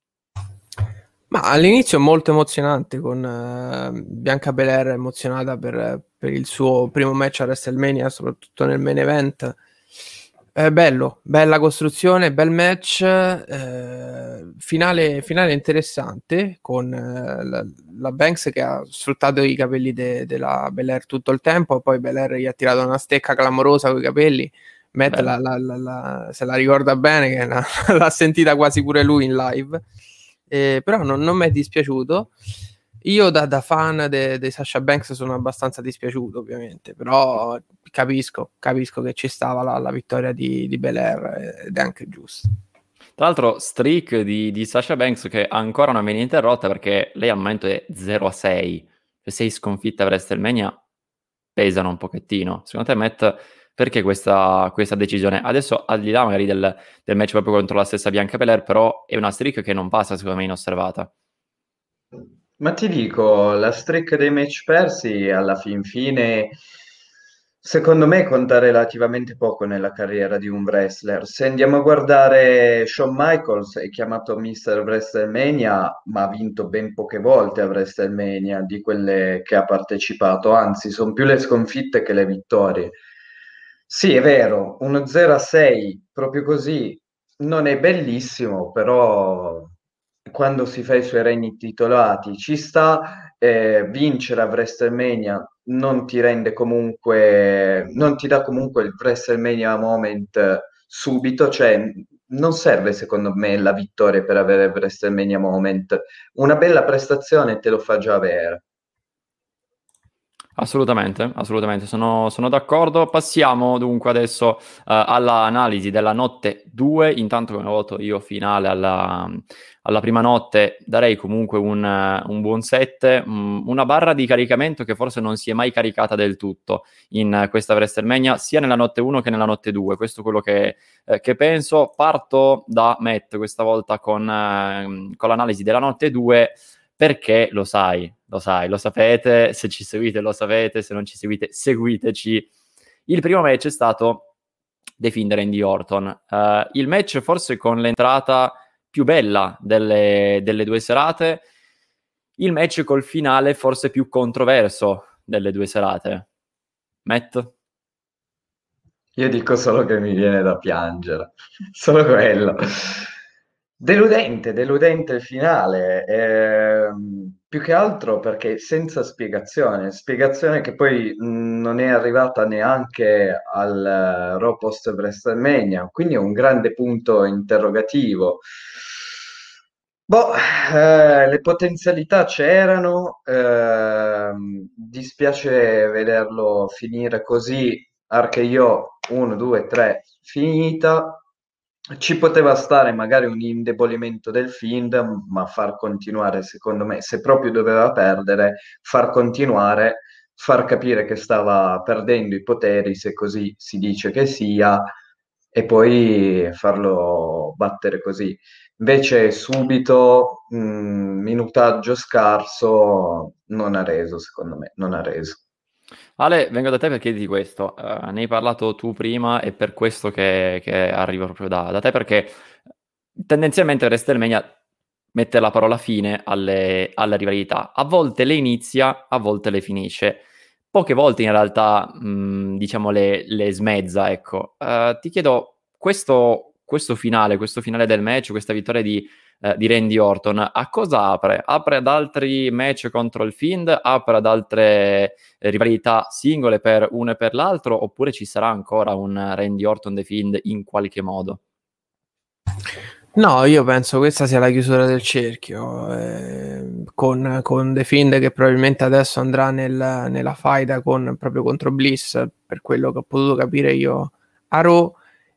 Ma all'inizio è molto emozionante con uh, Bianca Belair emozionata per, per, il suo primo match a WrestleMania, soprattutto nel main event. È bello, bella costruzione, bel match, eh, finale, finale, interessante con eh, la, la, Banks che ha sfruttato i capelli de, della Belair tutto il tempo, poi Belair gli ha tirato una stecca clamorosa con i capelli, Matt la, la, se la ricorda bene che l'ha sentita quasi pure lui in live eh, però non, non mi è dispiaciuto. Io da, da fan di Sasha Banks sono abbastanza dispiaciuto, ovviamente, però capisco, capisco che ci stava la, la vittoria di, di Belair ed è anche giusto. Tra l'altro, streak di, di Sasha Banks che ancora non viene interrotta perché lei al momento è 0 a 6. Se sei sconfitta a WrestleMania pesano un pochettino. Secondo te, Matt, perché questa, questa, decisione? Adesso, al di là magari del, del, match proprio contro la stessa Bianca Belair, però è una streak che non passa secondo me inosservata. Ma ti dico, la streak dei match persi alla fin fine, secondo me conta relativamente poco nella carriera di un wrestler. Se andiamo a guardare Shawn Michaels, è chiamato Mr. WrestleMania, ma ha vinto ben poche volte a WrestleMania di quelle che ha partecipato, anzi, sono più le sconfitte che le vittorie. Sì, è vero, uno 0 a 6 proprio così non è bellissimo, però quando si fa i suoi regni titolati ci sta, eh, vincere a WrestleMania non ti rende comunque, non ti dà comunque il WrestleMania moment subito, cioè non serve secondo me la vittoria per avere WrestleMania moment, una bella prestazione te lo fa già avere. Assolutamente, assolutamente, sono, sono d'accordo. Passiamo dunque adesso uh, all'analisi della notte 2. Intanto come voto io finale alla, alla prima notte darei comunque un, un buon 7, um, una barra di caricamento che forse non si è mai caricata del tutto in questa WrestleMania, sia nella notte 1 che nella notte 2. Questo è quello che, eh, che penso. Parto da Matt questa volta con, eh, con l'analisi della notte 2 perché lo sai, lo sai, lo sapete, se ci seguite lo sapete, se non ci seguite seguiteci. Il primo match è stato The Finder Randy Orton. Uh, il match forse con l'entrata più bella delle, delle due serate, il match col finale forse più controverso delle due serate. Matt? Io dico solo che mi viene da piangere, solo quello. Deludente, deludente finale, eh, più che altro perché senza spiegazione, spiegazione che poi non è arrivata neanche al uh, Raw post WrestleMania, quindi è un grande punto interrogativo. Boh, eh, le potenzialità c'erano, ehm, dispiace vederlo finire così, Archeio 1, 2, 3, finita. Ci poteva stare magari un indebolimento del Find, ma far continuare, secondo me, se proprio doveva perdere, far continuare, far capire che stava perdendo i poteri, se così si dice che sia, e poi farlo battere così. Invece subito, mh, minutaggio scarso, non ha reso, secondo me, non ha reso. Ale, vengo da te per chiederti questo. Uh, ne hai parlato tu prima e per questo che, che arrivo proprio da, da, te, perché tendenzialmente WrestleMania mette la parola fine alle, alle, rivalità. A volte le inizia, a volte le finisce. Poche volte in realtà, mh, diciamo, le, le, smezza, ecco. Uh, ti chiedo, questo, questo finale, questo finale del match, questa vittoria di, eh, di, Randy Orton, a cosa apre? Apre ad altri match contro il Fiend? Apre ad altre eh, rivalità singole per uno e per l'altro? Oppure ci sarà ancora un Randy Orton The Fiend in qualche modo? No, io penso questa sia la chiusura del cerchio, eh, con, con, The Fiend che probabilmente adesso andrà nel, nella faida con, proprio contro Bliss, per quello che ho potuto capire io a Raw,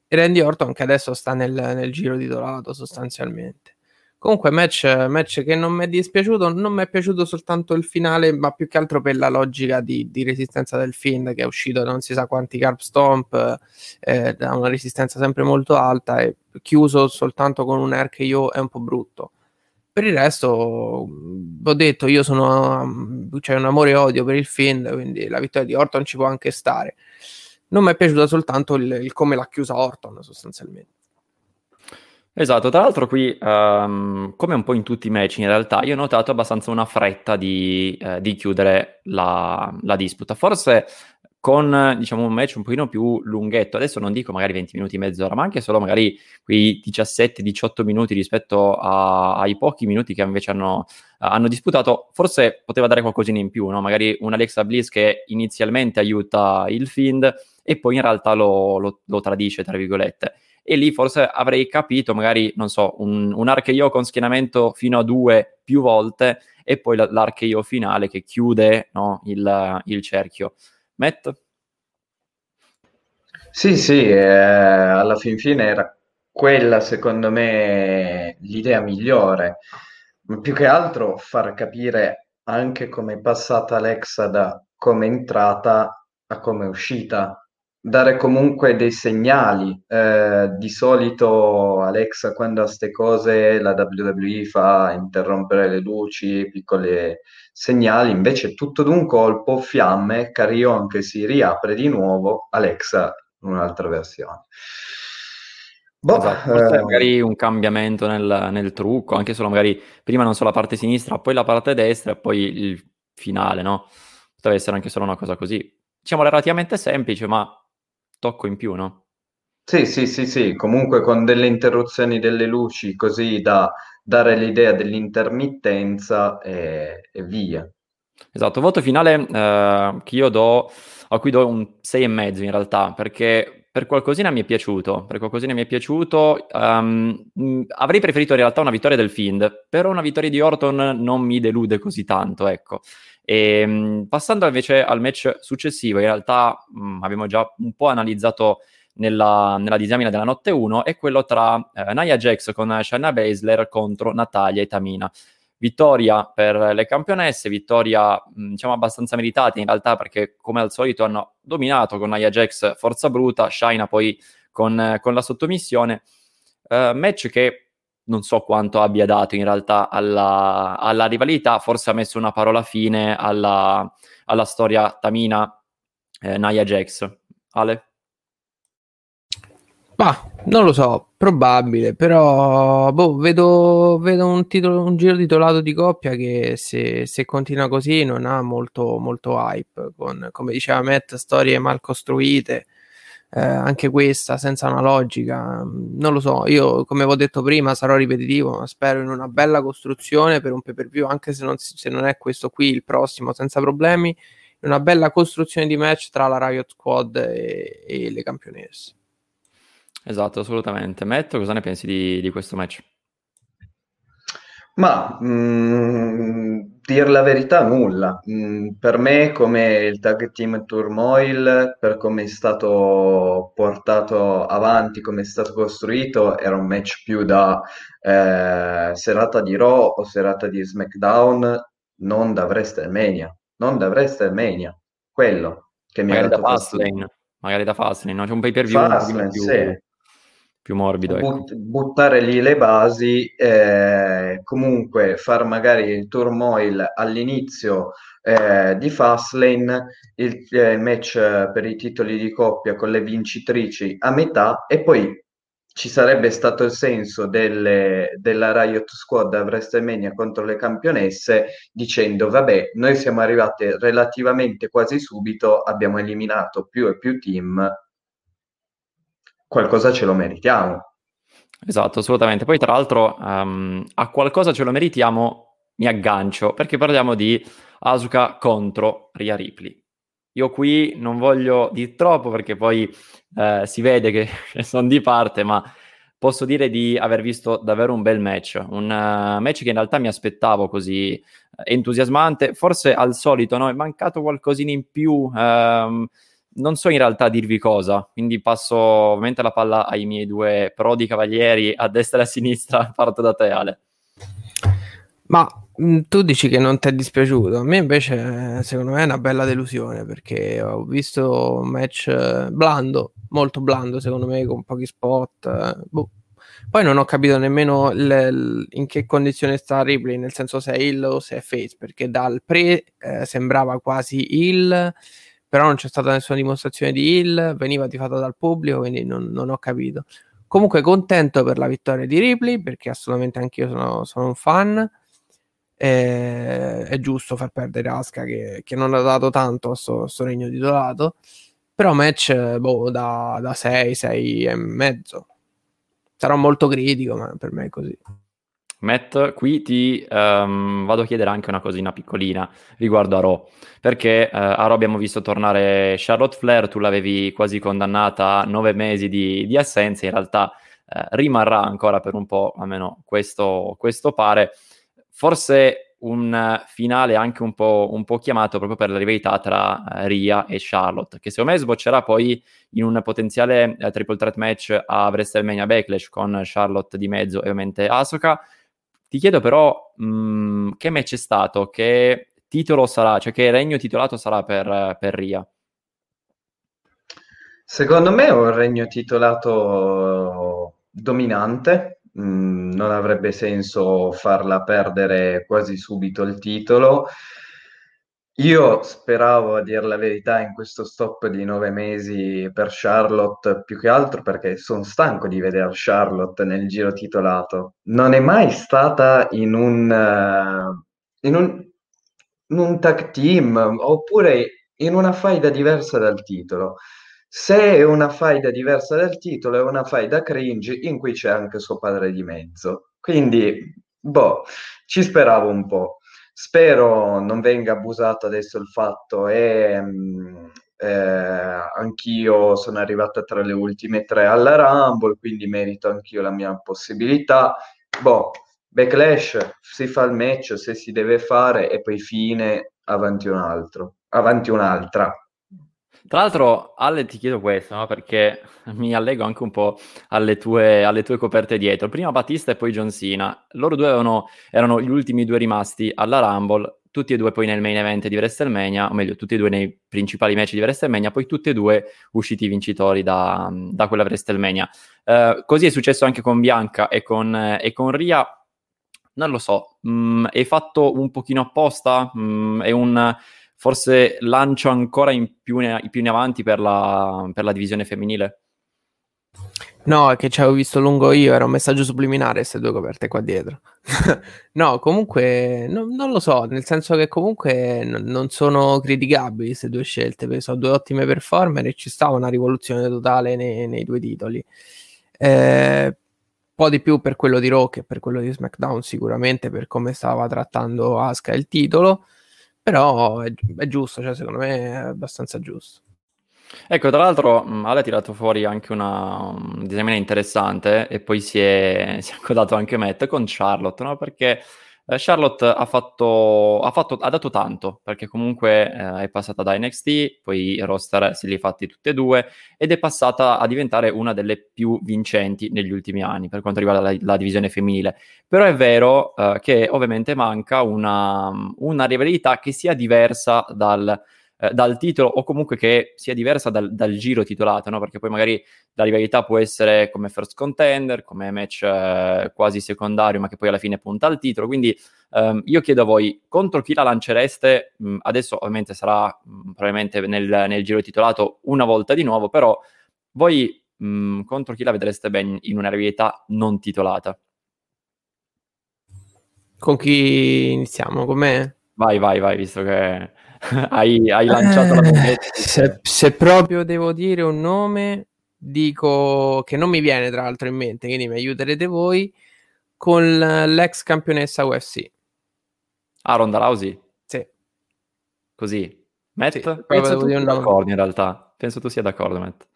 e Randy Orton che adesso sta nel, nel giro titolato sostanzialmente. Comunque, match, match che non mi è dispiaciuto. Non mi è piaciuto soltanto il finale, ma più che altro per la logica di, di resistenza del film che è uscito da non si sa quanti carp stomp, eh, da una resistenza sempre molto alta e chiuso soltanto con un RKO è un po' brutto. Per il resto, ho detto, io sono. c'è cioè un amore e odio per il film, quindi la vittoria di Orton ci può anche stare. Non mi è piaciuto soltanto il, il come l'ha chiusa Orton, sostanzialmente. Esatto, tra l'altro qui, um, come un po' in tutti i match in realtà, io ho notato abbastanza una fretta di, eh, di chiudere la, la, disputa. Forse con, diciamo, un match un pochino più lunghetto, adesso non dico magari 20 minuti, mezz'ora, ma anche solo magari quei 17-18 minuti rispetto a, ai pochi minuti che invece hanno, hanno, disputato, forse poteva dare qualcosina in più, no? Magari un Alexa Bliss che inizialmente aiuta il Fiend e poi in realtà lo, lo, lo tradisce, tra virgolette e lì forse avrei capito magari, non so, un, un archeio con schienamento fino a due più volte e poi l- l'archeio finale che chiude no, il, il, cerchio. Matt? Sì, sì, eh, alla fin fine era quella secondo me l'idea migliore, più che altro far capire anche come è passata Alexa da come entrata a come uscita dare comunque dei segnali. Eh, di solito Alexa quando ha queste cose la WWE fa interrompere le luci, piccoli segnali, invece tutto d'un colpo, fiamme, Carrion che si riapre di nuovo, Alexa un'altra versione. Boh, esatto, eh... magari un cambiamento nel, nel, trucco, anche solo magari prima non so la parte sinistra, poi la parte destra e poi il finale, no? Potrebbe essere anche solo una cosa così. Diciamo relativamente semplice, ma tocco in più, no? Sì, sì, sì, sì, comunque con delle interruzioni delle luci così da dare l'idea dell'intermittenza e, e via. Esatto, voto finale eh, che io do, a cui do un 6,5 in realtà, perché per qualcosina mi è piaciuto, per qualcosina mi è piaciuto, um, avrei preferito in realtà una vittoria del Fiend, però una vittoria di Orton non mi delude così tanto, ecco. E, ehm, passando invece al match successivo, in realtà mh, mm, abbiamo già un po' analizzato nella, nella disamina della notte 1, è quello tra eh, Nia Jax con Shanna Baszler contro Natalia e Tamina. Vittoria per le campionesse, vittoria mh, mm, diciamo abbastanza meritata in realtà perché come al solito hanno dominato con Nia Jax forza bruta, Shaina poi con, con la sottomissione. Uh, match che non so quanto abbia dato in realtà alla, alla rivalità, forse ha messo una parola fine alla, alla storia Tamina eh, Naya Jax. Ale? Ma non lo so, probabile, però boh, vedo, vedo un, titolo, un, giro titolato di coppia che se, se, continua così non ha molto, molto hype, con, come diceva Matt, storie mal costruite, eh, anche questa senza una logica. Non lo so, io come avevo detto prima sarò ripetitivo, ma spero in una bella costruzione per un pay per view, anche se non, se non è questo qui il prossimo senza problemi, una bella costruzione di match tra la Riot Squad e, e le campionesse. Esatto, assolutamente. Matt, cosa ne pensi di, di questo match? Ma mh, dir la verità, nulla. Mm, per me, come il tag team turmoil, per come è stato portato avanti, come è stato costruito, era un match più da eh, serata di Raw o serata di SmackDown, non da WrestleMania. Non da WrestleMania. Quello che mi magari ha dato da Fastlane, magari da Fastlane, no? C'è un pay per view Fastlane, sì più morbido. Ecco. buttare lì le basi, eh, comunque far magari il turmoil all'inizio eh, di Fastlane, il, eh, il match per i titoli di coppia con le vincitrici a metà e poi ci sarebbe stato il senso delle, della Riot Squad a WrestleMania contro le campionesse dicendo vabbè noi siamo arrivati relativamente quasi subito abbiamo eliminato più e più team qualcosa ce lo meritiamo. Esatto, assolutamente. Poi tra l'altro um, a qualcosa ce lo meritiamo mi aggancio perché parliamo di Asuka contro Ria Ripley. Io qui non voglio dire troppo perché poi eh, si vede che sono di parte, ma posso dire di aver visto davvero un bel match, un uh, match che in realtà mi aspettavo così eh, entusiasmante, forse al solito no? è mancato qualcosina in più. Um, non so in realtà dirvi cosa, quindi passo ovviamente la palla ai miei due prodi cavalieri a destra e a sinistra, parto da te Ale. Ma mm, tu dici che non ti è dispiaciuto, a me invece secondo me è una bella delusione perché ho visto un match eh, blando, molto blando secondo me con pochi spot. Eh, boh. Poi non ho capito nemmeno le, in che condizione sta Ripley, nel senso se è Hill o se è Face, perché dal pre eh, sembrava quasi Hill però non c'è stata nessuna dimostrazione di heal, veniva tifata dal pubblico, quindi non, non, ho capito. Comunque contento per la vittoria di Ripley, perché assolutamente anch'io sono, sono un fan. E, è giusto far perdere Aska che, che, non ha dato tanto a sto, sto regno titolato. Però match boh, da, da 6, 6 e mezzo. Sarò molto critico, ma per me è così. Matt, qui ti um, vado a chiedere anche una cosina piccolina riguardo a Raw, perché uh, a Raw abbiamo visto tornare Charlotte Flair, tu l'avevi quasi condannata a nove mesi di, di assenza, in realtà uh, rimarrà ancora per un po', almeno questo, questo pare. Forse un finale anche un po', un po', chiamato proprio per la rivalità tra uh, Ria e Charlotte, che secondo me sboccerà poi in un potenziale triple threat match a WrestleMania Backlash con Charlotte di mezzo e ovviamente Asuka. Ti chiedo però mh, mm, che match è stato, che titolo sarà, cioè che regno titolato sarà per, per Ria? Secondo me è un regno titolato dominante, mm, non avrebbe senso farla perdere quasi subito il titolo. Io speravo, a dire la verità, in questo stop di nove mesi per Charlotte, più che altro perché sono stanco di vedere Charlotte nel giro titolato. Non è mai stata in un, uh, in un, in un tag team oppure in una faida diversa dal titolo. Se è una faida diversa dal titolo, è una faida cringe in cui c'è anche suo padre di mezzo. Quindi, boh, ci speravo un po'. Spero non venga abusato adesso il fatto e mm, eh, anch'io sono arrivata tra le ultime tre alla Rumble, quindi merito anch'io la mia possibilità. Boh, backlash, si fa il match se si deve fare e poi fine, avanti un altro, avanti un'altra. Tra l'altro, Ale, ti chiedo questo, no? perché mi allego anche un po' alle tue, alle tue, coperte dietro. Prima Battista e poi John Cena. Loro due avevano, erano gli ultimi due rimasti alla Rumble, tutti e due poi nel main event di WrestleMania, o meglio, tutti e due nei principali match di WrestleMania, poi tutti e due usciti vincitori da, da quella WrestleMania. Uh, così è successo anche con Bianca e con, e con Ria. Non lo so, mm, è fatto un pochino apposta? Mm, è un forse lancio ancora in più, in più in avanti per la, per la divisione femminile? No, è che ci avevo visto lungo io, era un messaggio subliminare queste due coperte qua dietro. no, comunque no, non lo so, nel senso che comunque n- non sono criticabili queste due scelte, sono due ottime performer e ci sta una rivoluzione totale nei, nei due titoli. Eh, un po' di più per quello di Raw che per quello di SmackDown sicuramente per come stava trattando Asuka il titolo però è, è giusto, cioè secondo me è abbastanza giusto. Ecco, tra l'altro Ale ha tirato fuori anche una, un disamina interessante e poi si è, si è accodato anche Matt con Charlotte, no? Perché eh, Charlotte ha, fatto, ha, fatto, ha, dato tanto, perché comunque eh, è passata da NXT, poi i roster se li ha fatti tutti e due, ed è passata a diventare una delle più vincenti negli ultimi anni per quanto riguarda la, la divisione femminile. Però è vero eh, che ovviamente manca una, una rivalità che sia diversa dal eh, dal titolo o comunque che sia diversa dal, dal giro titolato, no? perché poi magari la rivalità può essere come first contender, come match eh, quasi secondario, ma che poi alla fine punta al titolo. Quindi ehm, io chiedo a voi contro chi la lancereste? Mh, adesso ovviamente sarà mh, probabilmente nel, nel, giro titolato una volta di nuovo, però voi mh, contro chi la vedreste bene in una rivalità non titolata? Con chi iniziamo? Con me? Vai, vai, vai, visto che hai, hai, lanciato eh, la bombetta. Se, se, proprio devo dire un nome, dico che non mi viene tra l'altro in mente, quindi mi aiuterete voi, con l'ex campionessa UFC. Ah, Ronda Rousey? Sì. Così. Matt? Sì, Penso tu sia d'accordo in realtà. Penso tu sia d'accordo, Matt.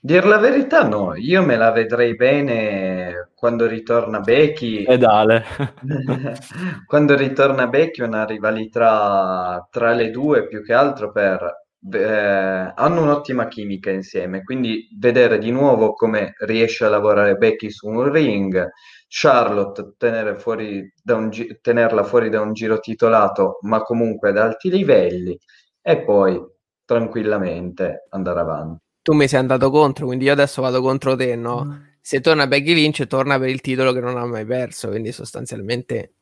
Dir la verità, no, io me la vedrei bene quando ritorna Becky. Pedale. quando ritorna Becky, una rivalità tra le due più che altro per. Eh, hanno un'ottima chimica insieme, quindi vedere di nuovo come riesce a lavorare Becky su un ring, Charlotte fuori un, tenerla fuori da un giro titolato, ma comunque ad alti livelli, e poi tranquillamente andare avanti tu mi sei andato contro, quindi io adesso vado contro te, no? Mm. Se torna Becky Lynch, torna per il titolo che non ha mai perso, quindi sostanzialmente...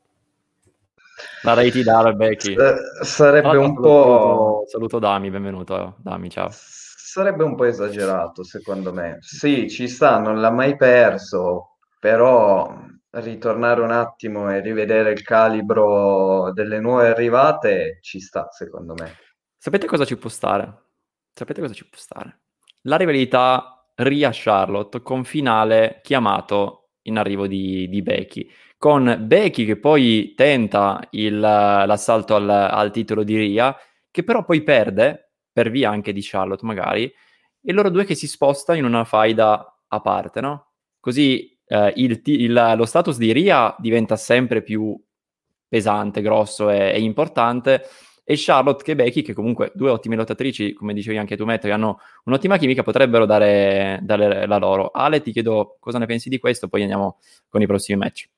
La reti dare Becky. S- sarebbe un po'... Saluto Dami, benvenuto Dami, ciao. Sarebbe un po' esagerato, secondo me. Sì, ci sta, non l'ha mai perso, però ritornare un attimo e rivedere il calibro delle nuove arrivate ci sta, secondo me. Sapete cosa ci può stare? Sapete cosa ci può stare? la rivalità Ria-Charlotte con finale chiamato in arrivo di, di Becky. Con Becky che poi tenta il, l'assalto al, al, titolo di Ria, che però poi perde, per via anche di Charlotte magari, e loro due che si sposta in una faida a parte, no? Così eh, il, il, lo status di Ria diventa sempre più pesante, grosso e, e importante, e Charlotte che Becky, che comunque due ottime lottatrici, come dicevi anche tu, Metto, che hanno un'ottima chimica, potrebbero dare, dare la loro. Ale, ti chiedo cosa ne pensi di questo, poi andiamo con i prossimi match.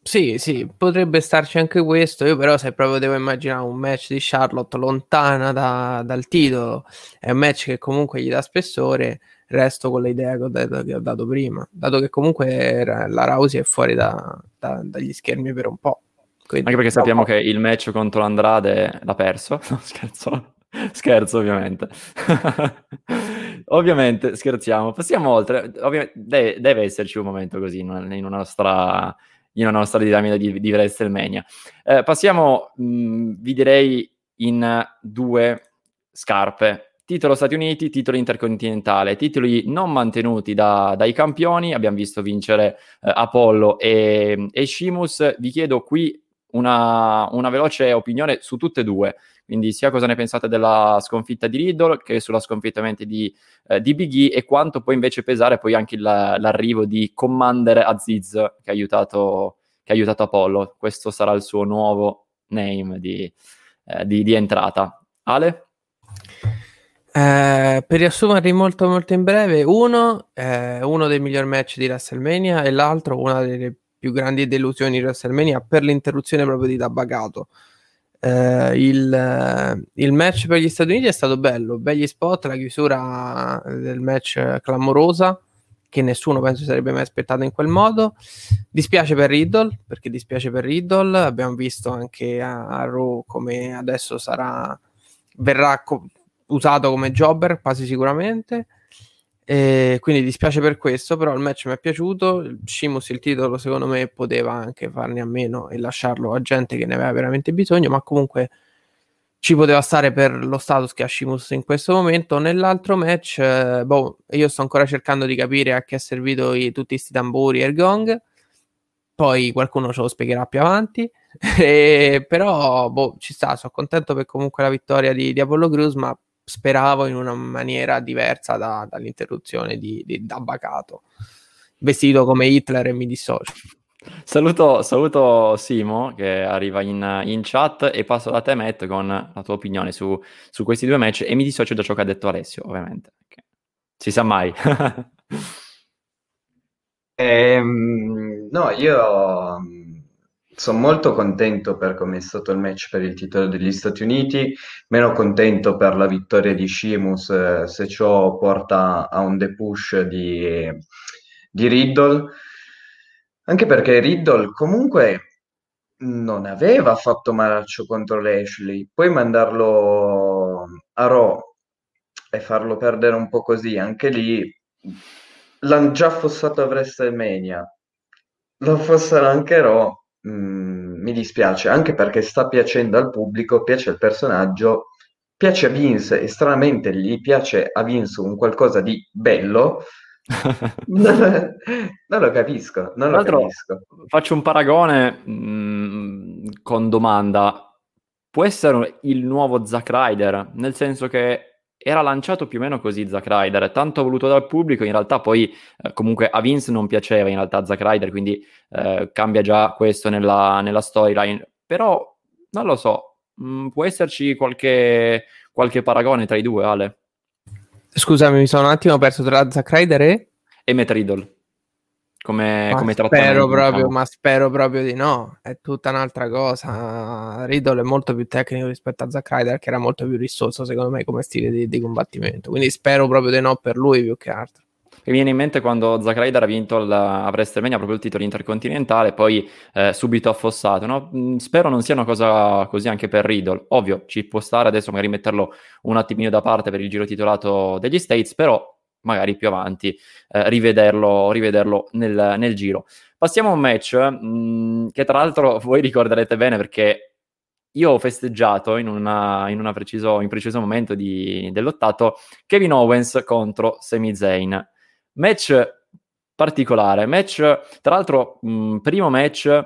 Sì, sì, potrebbe starci anche questo. Io, però, se proprio devo immaginare un match di Charlotte lontana da, dal titolo, è un match che comunque gli dà spessore. Resto con l'idea che ho, dato, che ho dato prima, dato che comunque la Rousey è fuori da, da, dagli schermi per un po'. Quindi, Anche perché sappiamo no. che il match contro Andrade l'ha perso. No, scherzo. Scherzo, ovviamente. ovviamente, scherziamo. Passiamo oltre. Ovviamente, deve, deve, esserci un momento così in una, in una nostra, in una nostra dinamica di, di WrestleMania. Eh, passiamo, mh, vi direi, in due scarpe. Titolo Stati Uniti, titolo intercontinentale, titoli non mantenuti da, dai campioni. Abbiamo visto vincere eh, Apollo e, e Shimus. Vi chiedo qui una, una, veloce opinione su tutte e due, quindi sia cosa ne pensate della sconfitta di Riddle che sulla sconfitta di, eh, di Big E e quanto può invece pesare poi anche il, l'arrivo di Commander Aziz che ha, aiutato, che ha aiutato Apollo. Questo sarà il suo nuovo name di, eh, di, di entrata. Ale? Eh, per riassumerli molto molto in breve, uno è uno dei migliori match di WrestleMania e l'altro una delle più grandi delusioni in WrestleMania per l'interruzione proprio di Tabagato. Eh, il, il, match per gli Stati Uniti è stato bello, begli spot, la chiusura del match clamorosa che nessuno penso sarebbe mai aspettato in quel modo. Dispiace per Riddle, perché dispiace per Riddle, abbiamo visto anche a, a Raw come adesso sarà verrà co- usato come jobber quasi sicuramente. E quindi dispiace per questo, però il match mi è piaciuto. Shimus il titolo secondo me poteva anche farne a meno e lasciarlo a gente che ne aveva veramente bisogno, ma comunque ci poteva stare per lo status che ha Shimus in questo momento. Nell'altro match, eh, boh, io sto ancora cercando di capire a che è servito i, tutti questi tamburi e il gong. Poi qualcuno ce lo spiegherà più avanti. e, però boh, ci sta, sono contento per comunque la vittoria di, di Apollo Crews, ma speravo in una maniera diversa da, dall'interruzione di, di Dabbacato, vestito come Hitler e mi dissocio. Saluto, saluto, Simo che arriva in, in, chat e passo da te Matt con la tua opinione su, su, questi due match e mi dissocio da ciò che ha detto Alessio ovviamente. Si sa mai. ehm, no, io sono molto contento per come è stato il match per il titolo degli Stati Uniti, meno contento per la vittoria di Sheamus eh, se ciò porta a un depush di, di Riddle, anche perché Riddle comunque non aveva fatto malaccio contro Lashley, poi mandarlo a Raw e farlo perdere un po' così, anche lì l'hanno già fossato a WrestleMania, lo fossero anche Raw Mm, mi dispiace, anche perché sta piacendo al pubblico, piace al personaggio, piace a Vince e stranamente gli piace a Vince un qualcosa di bello. non, lo capisco, non lo capisco. Faccio un paragone mh, mm, con domanda. Può essere il nuovo Zack Ryder, nel senso che era lanciato più o meno così Zack Ryder, tanto voluto dal pubblico, in realtà poi eh, comunque a Vince non piaceva in realtà Zack Ryder, quindi eh, cambia già questo nella, nella storyline, però non lo so, mh, mm, può esserci qualche, qualche paragone tra i due, Ale? Scusami, mi sono un attimo perso tra Zack Ryder e... E Matt Riddle come, ma come spero proprio, diciamo. Ma spero proprio di no, è tutta un'altra cosa. Riddle è molto più tecnico rispetto a Zack Ryder, che era molto più risorso secondo me come stile di, di combattimento. Quindi spero proprio di no per lui più che altro. Mi viene in mente quando Zack Ryder ha vinto il, a WrestleMania proprio il titolo intercontinentale, poi eh, subito affossato. No? Mm, spero non sia una cosa così anche per Riddle. Ovvio, ci può stare adesso magari metterlo un attimino da parte per il giro titolato degli States, però magari più avanti eh, rivederlo, rivederlo nel, nel, giro. Passiamo a un match mh, mm, che tra l'altro voi ricorderete bene perché io ho festeggiato in, una, in, una preciso, in preciso momento di, dell'ottato Kevin Owens contro Sami Zayn. Match particolare, match tra l'altro mh, mm, primo match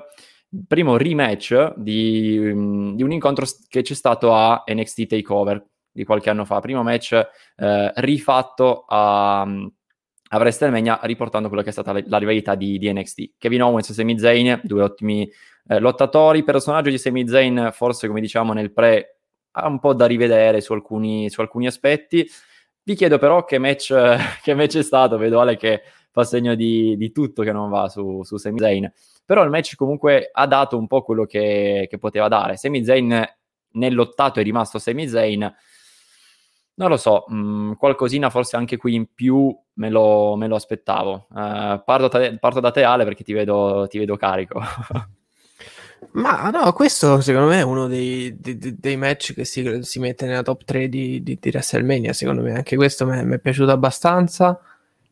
primo rematch di, mm, di, un incontro che c'è stato a NXT Takeover di qualche anno fa, primo match eh, rifatto a, a WrestleMania riportando quella che è stata la, la rivalità di, di, NXT. Kevin Owens e Sami Zayn, due ottimi eh, lottatori, personaggio di Sami Zayn forse come diciamo nel pre ha un po' da rivedere su alcuni, su alcuni aspetti. Vi chiedo però che match, che match è stato, vedo Ale che fa segno di, di tutto che non va su, su Sami Zayn, però il match comunque ha dato un po' quello che, che poteva dare. Sami Zayn nell'ottato è rimasto Sami Zayn, non lo so, mh, mm, qualcosina forse anche qui in più me lo, me lo aspettavo. Uh, parto, te, parto, da te Ale perché ti vedo, ti vedo carico. Ma no, questo secondo me è uno dei, dei, dei match che si, si, mette nella top 3 di, di, di WrestleMania, secondo me. Anche questo mi è piaciuto abbastanza.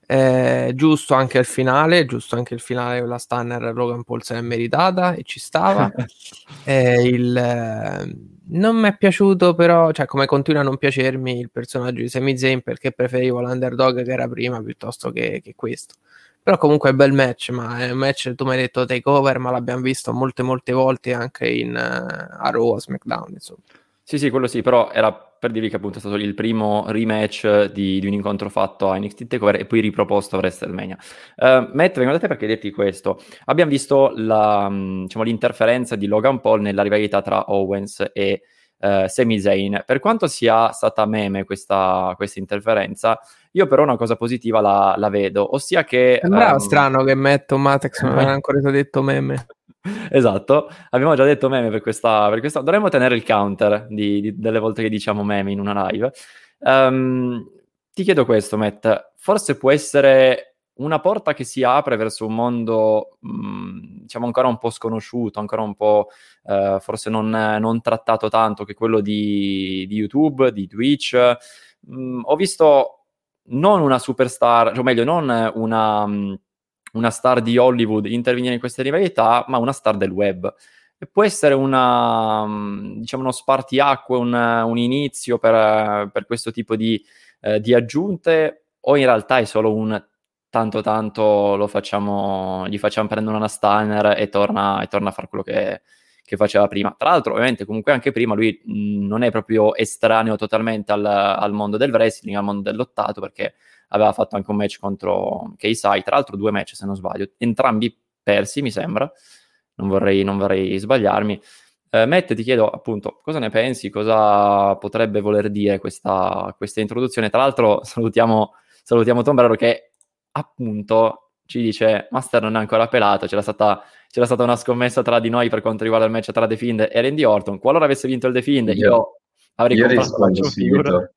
Eh, giusto anche il finale, giusto anche il finale con la Stunner Logan Paul se l'è meritata e ci stava. eh, il, eh, non mi è piaciuto però, cioè come continua a non piacermi il personaggio di Sami Zayn perché preferivo l'underdog che era prima piuttosto che, che questo. Però comunque è un bel match, ma è un match, tu mi hai detto takeover, ma l'abbiamo visto molte molte volte anche in uh, a Raw, a SmackDown, insomma. Sì, sì, quello sì, però era per dirvi che appunto è stato il primo rematch di, di un incontro fatto a NXT TakeOver e poi riproposto a WrestleMania. Uh, Matt, vengo da te perché dirti questo. Abbiamo visto la, diciamo, l'interferenza di Logan Paul nella rivalità tra Owens e uh, Sami Zayn. Per quanto sia stata meme questa, questa interferenza, io però una cosa positiva la, la vedo, ossia che... Sembrava um... strano che Matt o Matex non avevano ancora detto meme esatto, abbiamo già detto meme per questa, per questa... dovremmo tenere il counter di, di, delle volte che diciamo meme in una live. Um, ti chiedo questo, Matt, forse può essere una porta che si apre verso un mondo, mh, mm, diciamo, ancora un po' sconosciuto, ancora un po' uh, forse non, non, trattato tanto, che quello di, di YouTube, di Twitch. Mm, ho visto non una superstar, o meglio, non una mm, una star di Hollywood intervenire in queste rivalità, ma una star del web. E può essere una, mm, diciamo uno spartiacque, un, un inizio per, per, questo tipo di, eh, di, aggiunte, o in realtà è solo un tanto tanto lo facciamo, gli facciamo prendere una Steiner e torna, e torna a fare quello che, che faceva prima. Tra l'altro, ovviamente, comunque anche prima lui mh, non è proprio estraneo totalmente al, al, mondo del wrestling, al mondo del lottato, perché aveva fatto anche un match contro KSI, tra l'altro due match se non sbaglio, entrambi persi mi sembra, non vorrei, non vorrei sbagliarmi. Eh, Matt, ti chiedo appunto cosa ne pensi, cosa potrebbe voler dire questa, questa introduzione. Tra l'altro salutiamo, salutiamo Tom Brero che appunto ci dice Master non è ancora pelato, c'era stata, c'era stata, una scommessa tra di noi per quanto riguarda il match tra The Fiend e Randy Orton. Qualora avesse vinto il The Fiend, io, io avrei io comprato la figura.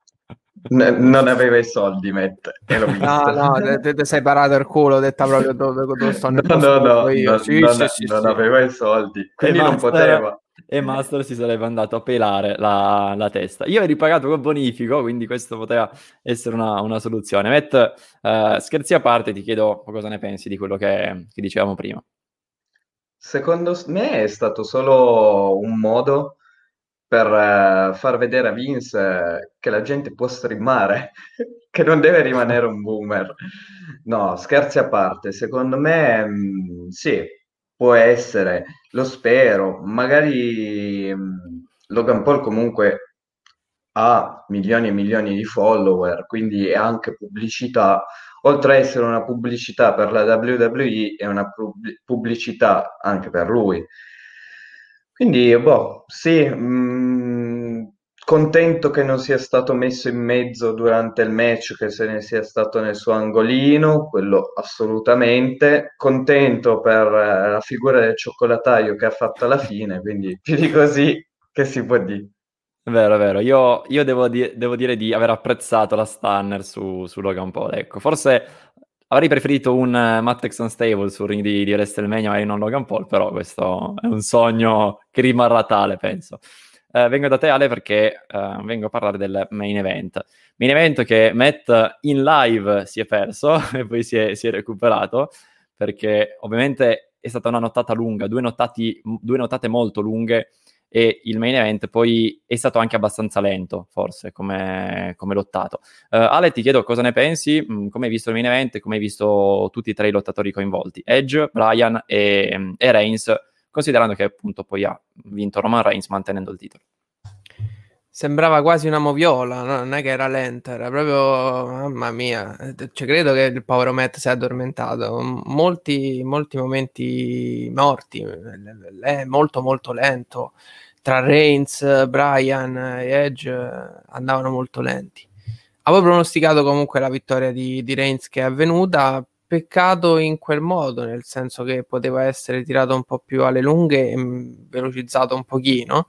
N- non aveva i soldi, Matt. No, no, te, te, sei parato il culo, ho detto proprio dove, dove sto No, no, no, io. no, sì, non, sì, sì, non aveva i soldi, quindi non poteva. E Master si sarebbe andato a pelare la, la testa. Io ho ripagato con bonifico, quindi questo poteva essere una, una soluzione. Matt, uh, scherzi a parte, ti chiedo cosa ne pensi di quello che, che dicevamo prima. Secondo me è stato solo un modo per uh, far vedere a Vince che la gente può streamare, che non deve rimanere un boomer. No, scherzi a parte, secondo me mh, mm, sì, può essere, lo spero, magari mh, Logan Paul comunque ha milioni e milioni di follower, quindi è anche pubblicità, oltre a essere una pubblicità per la WWE, è una pubblicità anche per lui. Quindi, boh, sì, mh, mm, contento che non sia stato messo in mezzo durante il match, che se ne sia stato nel suo angolino, quello assolutamente. Contento per eh, la figura del cioccolataio che ha fatto alla fine, quindi più di così che si può dire. Vero, vero. Io, io devo, di- devo, dire di aver apprezzato la Stunner su, su Logan Paul. Ecco, forse Avrei preferito un uh, Matt Stable sul ring di, di WrestleMania e non Logan Paul, però questo è un sogno che rimarrà tale, penso. Uh, vengo da te Ale perché uh, vengo a parlare del main event. Main event che Matt in live si è perso e poi si è, si è recuperato perché ovviamente è stata una nottata lunga, due, nottati, due nottate molto lunghe e il main event poi è stato anche abbastanza lento, forse, come, come lottato. Uh, Ale, ti chiedo cosa ne pensi, mm, come hai visto il main event, come hai visto tutti e tre i lottatori coinvolti, Edge, Brian e, e Reigns, considerando che appunto poi ha vinto Roman Reigns mantenendo il titolo. Sembrava quasi una moviola, no? non è che era lenta, era proprio, mamma mia, cioè, credo che il povero Matt si è addormentato, molti, molti momenti morti, è molto molto lento, tra Reigns, Brian e Edge andavano molto lenti. Avevo pronosticato comunque la vittoria di, di Reigns che è avvenuta, peccato in quel modo, nel senso che poteva essere tirato un po' più alle lunghe e velocizzato un pochino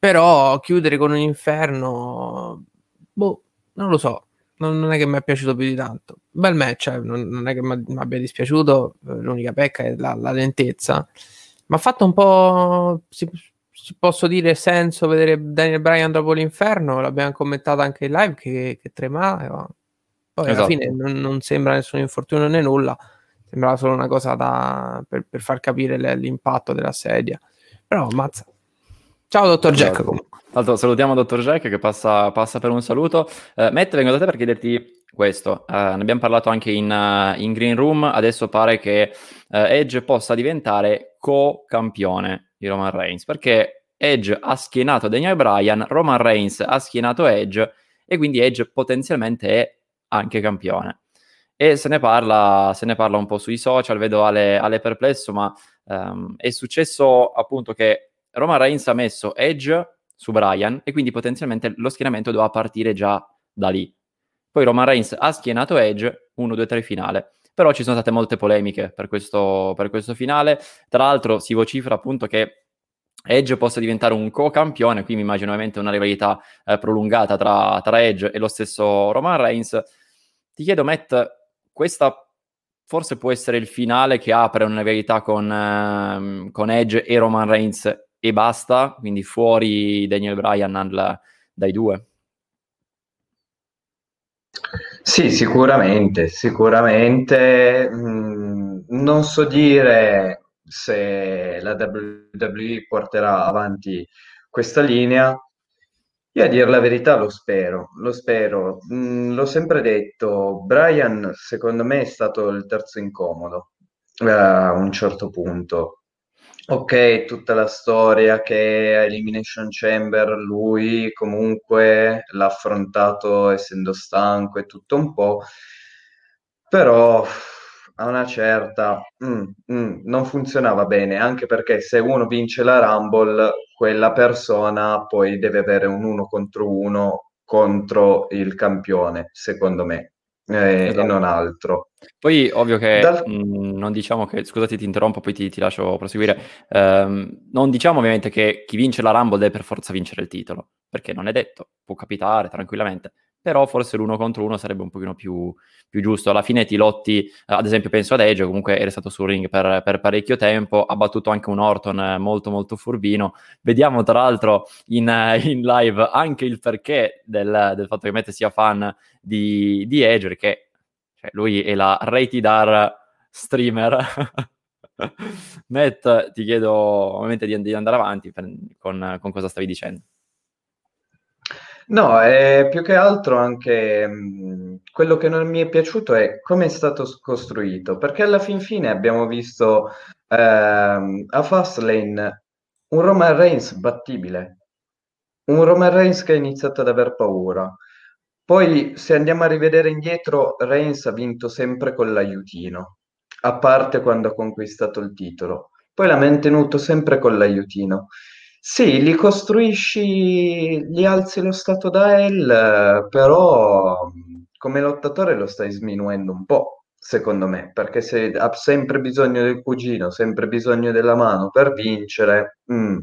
però chiudere con un inferno, boh, non lo so. Non, non è che mi è piaciuto più di tanto. Bel match, eh, non, non, è che mi abbia dispiaciuto. L'unica pecca è la, la lentezza. Ma ha fatto un po'. Si, si posso dire senso vedere Daniel Bryan dopo l'inferno. L'abbiamo commentato anche in live che, che tremava. Poi esatto. alla fine non, non, sembra nessun infortunio né nulla. Sembrava solo una cosa da, per, per far capire l'impatto della sedia. Però mazza, Ciao dottor Jack comunque. Allora, salutiamo dottor Jack che passa, passa per un saluto. Uh, Matt, vengo da te per chiederti questo. Uh, ne abbiamo parlato anche in, uh, in, Green Room. Adesso pare che Edge possa diventare co-campione di Roman Reigns perché Edge ha schienato Daniel Bryan, Roman Reigns ha schienato Edge e quindi Edge potenzialmente è anche campione. E se ne parla, se ne parla un po' sui social, vedo Ale, Ale perplesso, ma um, è successo appunto che Roman Reigns ha messo Edge su Brian e quindi potenzialmente lo schieramento doveva partire già da lì. Poi Roman Reigns ha schienato Edge, 1, 2, 3 finale. Però ci sono state molte polemiche per questo, per questo finale. Tra l'altro si vocifera appunto che Edge possa diventare un co-campione, qui mi immagino ovviamente una rivalità eh, prolungata tra, tra, Edge e lo stesso Roman Reigns. Ti chiedo, Matt, questa forse può essere il finale che apre una rivalità con, eh, con Edge e Roman Reigns e basta, quindi fuori Daniel Bryan al, dai due. Sì, sicuramente, sicuramente. Mh, mm, non so dire se la WWE porterà avanti questa linea. Io a dire la verità lo spero, lo spero. Mh, mm, l'ho sempre detto, Brian secondo me è stato il terzo incomodo eh, a un certo punto ok, tutta la storia che a Elimination Chamber lui comunque l'ha affrontato essendo stanco e tutto un po', però a una certa mm, mm, non funzionava bene, anche perché se uno vince la Rumble, quella persona poi deve avere un uno contro uno contro il campione, secondo me, eh, esatto. e non altro. Poi ovvio che Dal... mh, mm, non diciamo che, scusati ti interrompo, poi ti, ti lascio proseguire, ehm, non diciamo ovviamente che chi vince la Rumble deve per forza vincere il titolo, perché non è detto, può capitare tranquillamente, però forse l'uno contro uno sarebbe un pochino più, più giusto. Alla fine ti lotti, ad esempio penso ad Edge, comunque era stato sul ring per, per, parecchio tempo, ha battuto anche un Orton molto molto furbino. Vediamo tra l'altro in, in live anche il perché del, del, fatto che Matt sia fan di, di Edge, perché cioè, lui è la rated R streamer. Matt, ti chiedo ovviamente di, di andare avanti per, con, con cosa stavi dicendo. No, è più che altro anche mh, quello che non mi è piaciuto è come è stato costruito, perché alla fin fine abbiamo visto ehm, a Fastlane un Roman Reigns battibile, un Roman Reigns che ha iniziato ad aver paura. Poi, se andiamo a rivedere indietro, Reigns ha vinto sempre con l'aiutino, a parte quando ha conquistato il titolo. Poi l'ha mantenuto sempre con l'aiutino. Sì, li costruisci, gli alzi lo stato da L, però come lottatore lo stai sminuendo un po', secondo me, perché se ha sempre bisogno del cugino, sempre bisogno della mano per vincere. Mm.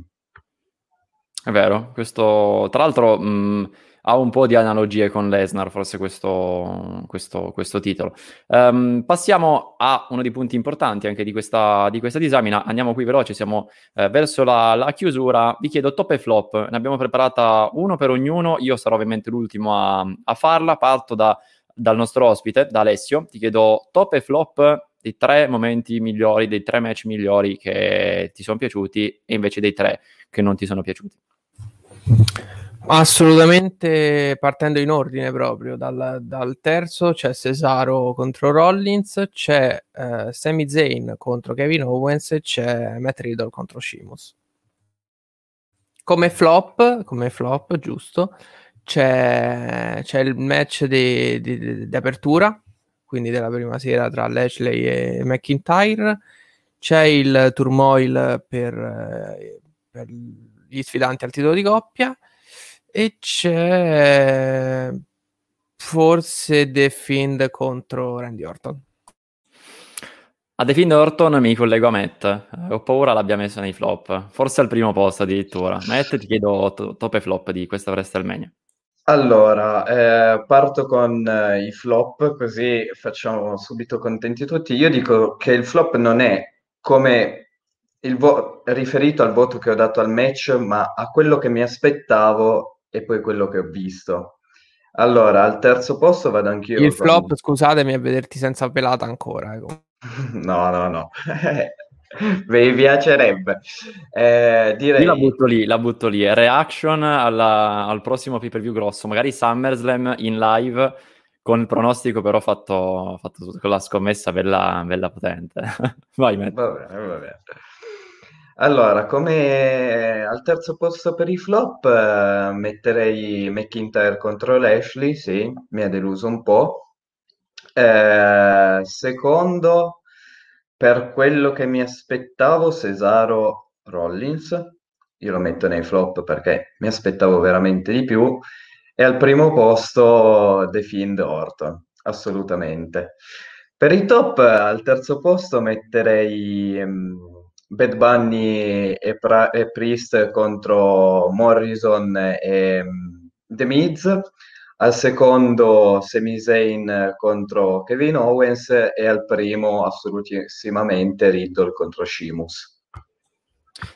È vero, questo tra l'altro... Mh mm, ha un po' di analogie con Lesnar, forse questo, questo, questo titolo. Um, passiamo a uno dei punti importanti anche di questa, di questa disamina. Andiamo qui veloce, siamo eh, verso la, la, chiusura. Vi chiedo top e flop. Ne abbiamo preparata uno per ognuno. Io sarò ovviamente l'ultimo a, a farla. Parto da, dal nostro ospite, da Alessio. Ti chiedo top e flop dei tre momenti migliori, dei tre match migliori che ti sono piaciuti e invece dei tre che non ti sono piaciuti. Assolutamente partendo in ordine proprio, dal, dal terzo c'è Cesaro contro Rollins, c'è eh, Sami Zayn contro Kevin Owens e c'è Matt Riddle contro Sheamus. Come flop, come flop giusto, c'è, c'è il match di, di, di, apertura, quindi della prima sera tra Lashley e McIntyre, c'è il turmoil per, eh, per gli sfidanti al titolo di coppia, e c'è forse The Fiend contro Randy Orton. A The Fiend Orton mi collego a Matt. Eh, ho paura l'abbia messo nei flop. Forse al primo posto addirittura. Matt, ti chiedo to- top e flop di questa WrestleMania. Allora, eh, parto con eh, i flop, così facciamo subito contenti tutti. Io dico che il flop non è come il vo- riferito al voto che ho dato al match, ma a quello che mi aspettavo e poi quello che ho visto. Allora, al terzo posto vado anch'io. Il con... flop, scusatemi, a vederti senza pelata ancora. Ecco. no, no, no. Mi piacerebbe. Eh, direi... Io la butto lì, la butto lì. Reaction alla, al prossimo pay per view grosso, magari SummerSlam in live con il pronostico però fatto, fatto con la scommessa bella, bella potente. Vai, Matt. Va bene, va bene. Allora, come al terzo posto per i flop, eh, metterei McIntyre contro Lashley, sì, mi ha deluso un po'. Eh, secondo, per quello che mi aspettavo, Cesaro Rollins, io lo metto nei flop perché mi aspettavo veramente di più. E al primo posto The Fiend Orton, assolutamente. Per i top, al terzo posto metterei... Um, Bad Bunny e, pra- e Priest contro Morrison e um, The Miz, al secondo Sami Zayn contro Kevin Owens e al primo assolutissimamente Riddle contro Sheamus.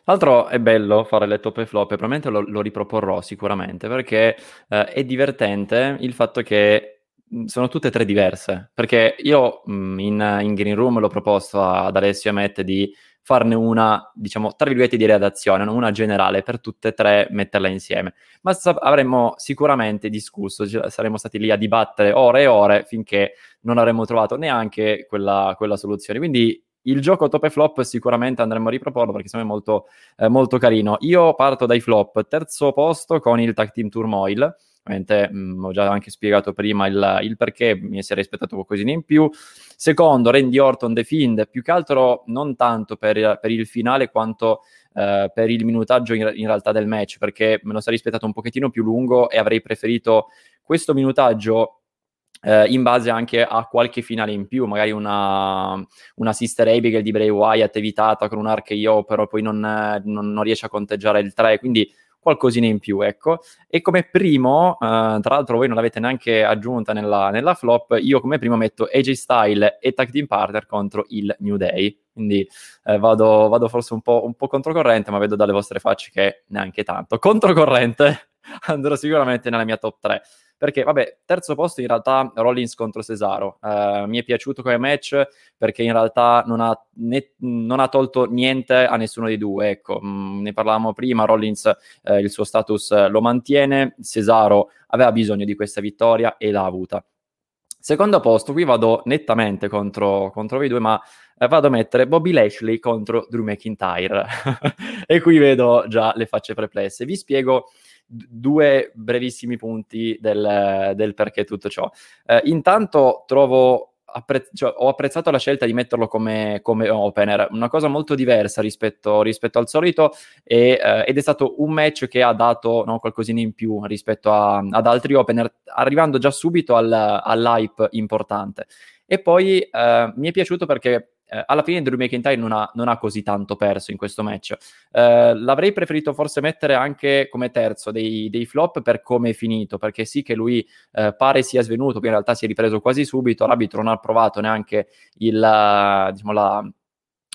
L'altro è bello fare le top e flop probabilmente lo, lo riproporrò sicuramente perché eh, è divertente il fatto che sono tutte e tre diverse perché io mh, in, in, Green Room l'ho proposto ad Alessio e Matt di farne una, diciamo, tra virgolette di redazione, una generale per tutte e tre, metterla insieme. Ma sa- avremmo sicuramente discusso, cioè, saremmo stati lì a dibattere ore e ore finché non avremmo trovato neanche quella, quella soluzione. Quindi il gioco top e flop sicuramente andremo a riproporlo perché secondo me è molto, eh, molto carino. Io parto dai flop, terzo posto con il Tag Team Turmoil. Ovviamente mh, mm, ho già anche spiegato prima il, il, perché mi sarei aspettato qualcosina in più. Secondo, Randy Orton The Fiend, più che altro non tanto per, per il finale quanto eh, per il minutaggio in, in, realtà del match, perché me lo sarei aspettato un pochettino più lungo e avrei preferito questo minutaggio eh, in base anche a qualche finale in più, magari una, una Sister Abigail di Bray Wyatt evitata con un RKO, però poi non, non, non riesce a conteggiare il 3, quindi qualcosina in più, ecco. E come primo, uh, tra l'altro voi non l'avete neanche aggiunta nella, nella, flop, io come primo metto AJ Style e Tag Team Partner contro il New Day. Quindi eh, vado, vado, forse un po', un po' controcorrente, ma vedo dalle vostre facce che neanche tanto. Controcorrente andrò sicuramente nella mia top 3 perché vabbè, terzo posto in realtà Rollins contro Cesaro, uh, mi è piaciuto come match perché in realtà non ha, ne, non ha tolto niente a nessuno dei due, ecco, mm, ne parlavamo prima, Rollins uh, il suo status lo mantiene, Cesaro aveva bisogno di questa vittoria e l'ha avuta. Secondo posto, qui vado nettamente contro, contro i due, ma eh, vado a mettere Bobby Lashley contro Drew McIntyre. e qui vedo già le facce perplesse. Vi spiego due brevissimi punti del, del perché tutto ciò. Eh, intanto trovo Appre- cioè, ho apprezzato la scelta di metterlo come, come opener, una cosa molto diversa rispetto, rispetto al solito e, eh, ed è stato un match che ha dato no, qualcosina in più rispetto a, ad altri opener, arrivando già subito al, all'hype importante. E poi eh, mi è piaciuto perché eh, alla fine Drew McIntyre non ha, non ha, così tanto perso in questo match. Eh, l'avrei preferito forse mettere anche come terzo dei, dei, flop per come è finito, perché sì che lui eh, pare sia svenuto, poi in realtà si è ripreso quasi subito, l'arbitro non ha provato neanche il, diciamo, la,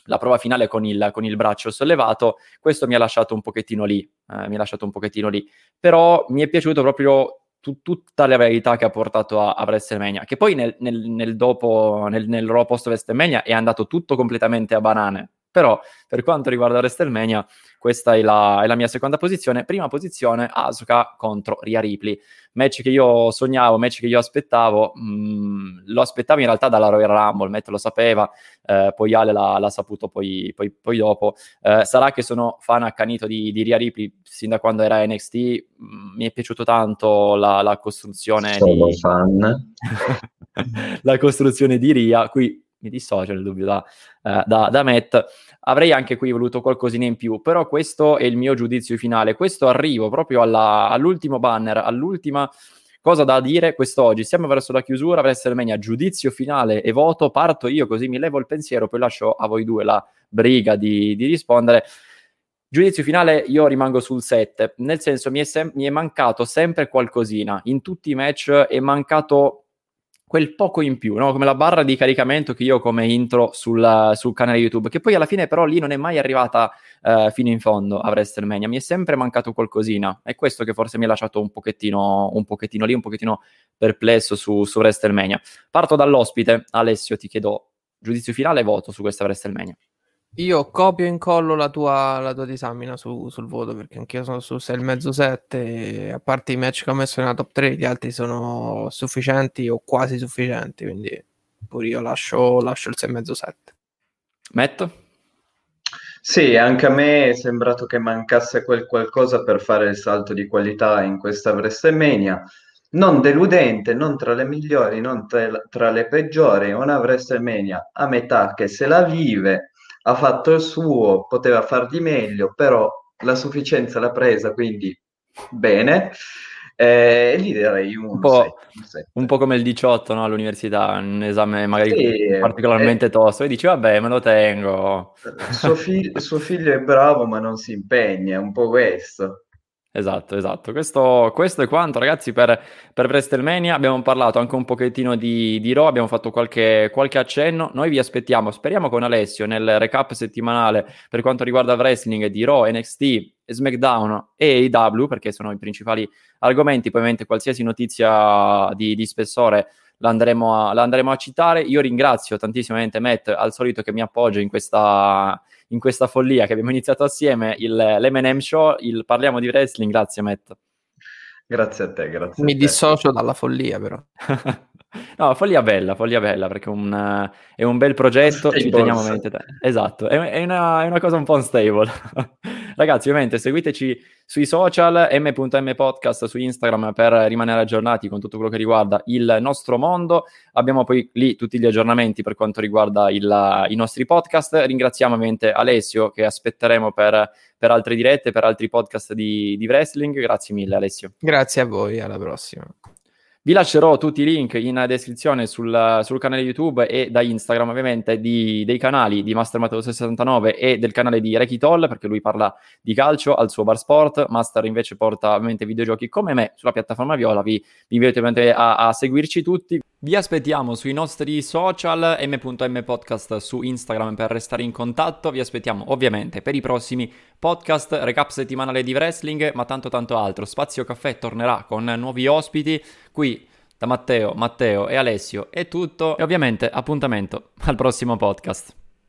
la prova finale con il, con il, braccio sollevato, questo mi ha lasciato un pochettino lì, eh, mi ha lasciato un pochettino lì, però mi è piaciuto proprio tu, tutta la verità che ha portato a, a WrestleMania, che poi nel, nel, nel dopo, nel, nel Raw post WrestleMania è andato tutto completamente a banane, però per quanto riguarda WrestleMania questa è la, è la, mia seconda posizione. Prima posizione, Asuka contro Ria Ripley. Match che io sognavo, match che io aspettavo. Mh, mm, lo aspettavo in realtà dalla Royal Rumble, Matt lo sapeva, eh, poi Ale l'ha, l'ha saputo poi, poi, poi dopo. Eh, sarà che sono fan accanito di, di Ria Ripley sin da quando era NXT. Mh, mm, mi è piaciuto tanto la, la costruzione Sono di... fan. la costruzione di Ria. Qui mi dissocio nel dubbio da, uh, da, da Matt. Avrei anche qui voluto qualcosina in più, però questo è il mio giudizio finale. Questo arrivo proprio alla, all'ultimo banner, all'ultima cosa da dire quest'oggi. Siamo verso la chiusura, WrestleMania, giudizio finale e voto. Parto io così mi levo il pensiero, poi lascio a voi due la briga di, di rispondere. Giudizio finale, io rimango sul 7, nel senso mi è, sem- mi è mancato sempre qualcosina. In tutti i match è mancato quel poco in più, no? come la barra di caricamento che io ho come intro sul, sul, canale YouTube, che poi alla fine però lì non è mai arrivata uh, fino in fondo a WrestleMania, mi è sempre mancato qualcosina, è questo che forse mi ha lasciato un pochettino, un pochettino lì, un pochettino perplesso su, su WrestleMania. Parto dall'ospite, Alessio ti chiedo giudizio finale e voto su questa WrestleMania. Io copio e incollo la tua, la tua disamina su, sul voto perché anch'io sono su 6,5-7 a parte i match che ho messo nella top 3 gli altri sono sufficienti o quasi sufficienti quindi pure io lascio, lascio il 6,5-7 Metto? Sì, anche a me è sembrato che mancasse quel qualcosa per fare il salto di qualità in questa WrestleMania non deludente, non tra le migliori, non tra, tra le peggiori, una WrestleMania a metà che se la vive ha fatto il suo, poteva far di meglio, però la sufficienza l'ha presa, quindi bene. Eh, lì direi un, un, po', 7, un po' come il 18 no? all'università, un esame magari sì, particolarmente eh, tosto, e dici vabbè me lo tengo. Suo, fig- suo figlio è bravo ma non si impegna, è un po' questo. Esatto, esatto. Questo, questo, è quanto, ragazzi, per, per WrestleMania. Abbiamo parlato anche un pochettino di, di Raw, abbiamo fatto qualche, qualche, accenno. Noi vi aspettiamo, speriamo con Alessio, nel recap settimanale per quanto riguarda il wrestling di Raw, NXT, SmackDown e AEW, perché sono i principali argomenti. Poi, ovviamente, qualsiasi notizia di, di spessore l'andremo a, l'andremo a citare. Io ringrazio tantissimamente Matt, al solito che mi appoggia in questa in questa follia che abbiamo iniziato assieme, il, l'M&M Show, il Parliamo di Wrestling. Grazie Matt. Grazie a te, grazie. Mi a te. dissocio dalla follia, però. no, follia bella, follia bella, perché un, è un bel progetto, ci teniamo a mente. Esatto, è, è, una, è, una, cosa un po' unstable. Ragazzi, ovviamente seguiteci sui social, m.m podcast su Instagram per rimanere aggiornati con tutto quello che riguarda il nostro mondo. Abbiamo poi lì tutti gli aggiornamenti per quanto riguarda il, i nostri podcast. Ringraziamo ovviamente Alessio che aspetteremo per, per altre dirette, per altri podcast di, di wrestling. Grazie mille Alessio. Grazie a voi, alla prossima. Vi lascerò tutti i link in descrizione sul, sul canale YouTube e da Instagram ovviamente di, dei canali di Master Matteo 69 e del canale di Reiki Toll perché lui parla di calcio al suo bar sport, Master invece porta ovviamente videogiochi come me sulla piattaforma Viola, vi, vi invito ovviamente a, a seguirci tutti. Vi aspettiamo sui nostri social, m.m podcast su Instagram per restare in contatto. Vi aspettiamo ovviamente per i prossimi podcast, recap settimanale di wrestling, ma tanto tanto altro. Spazio Caffè tornerà con nuovi ospiti. Qui da Matteo, Matteo e Alessio è tutto. E ovviamente appuntamento al prossimo podcast.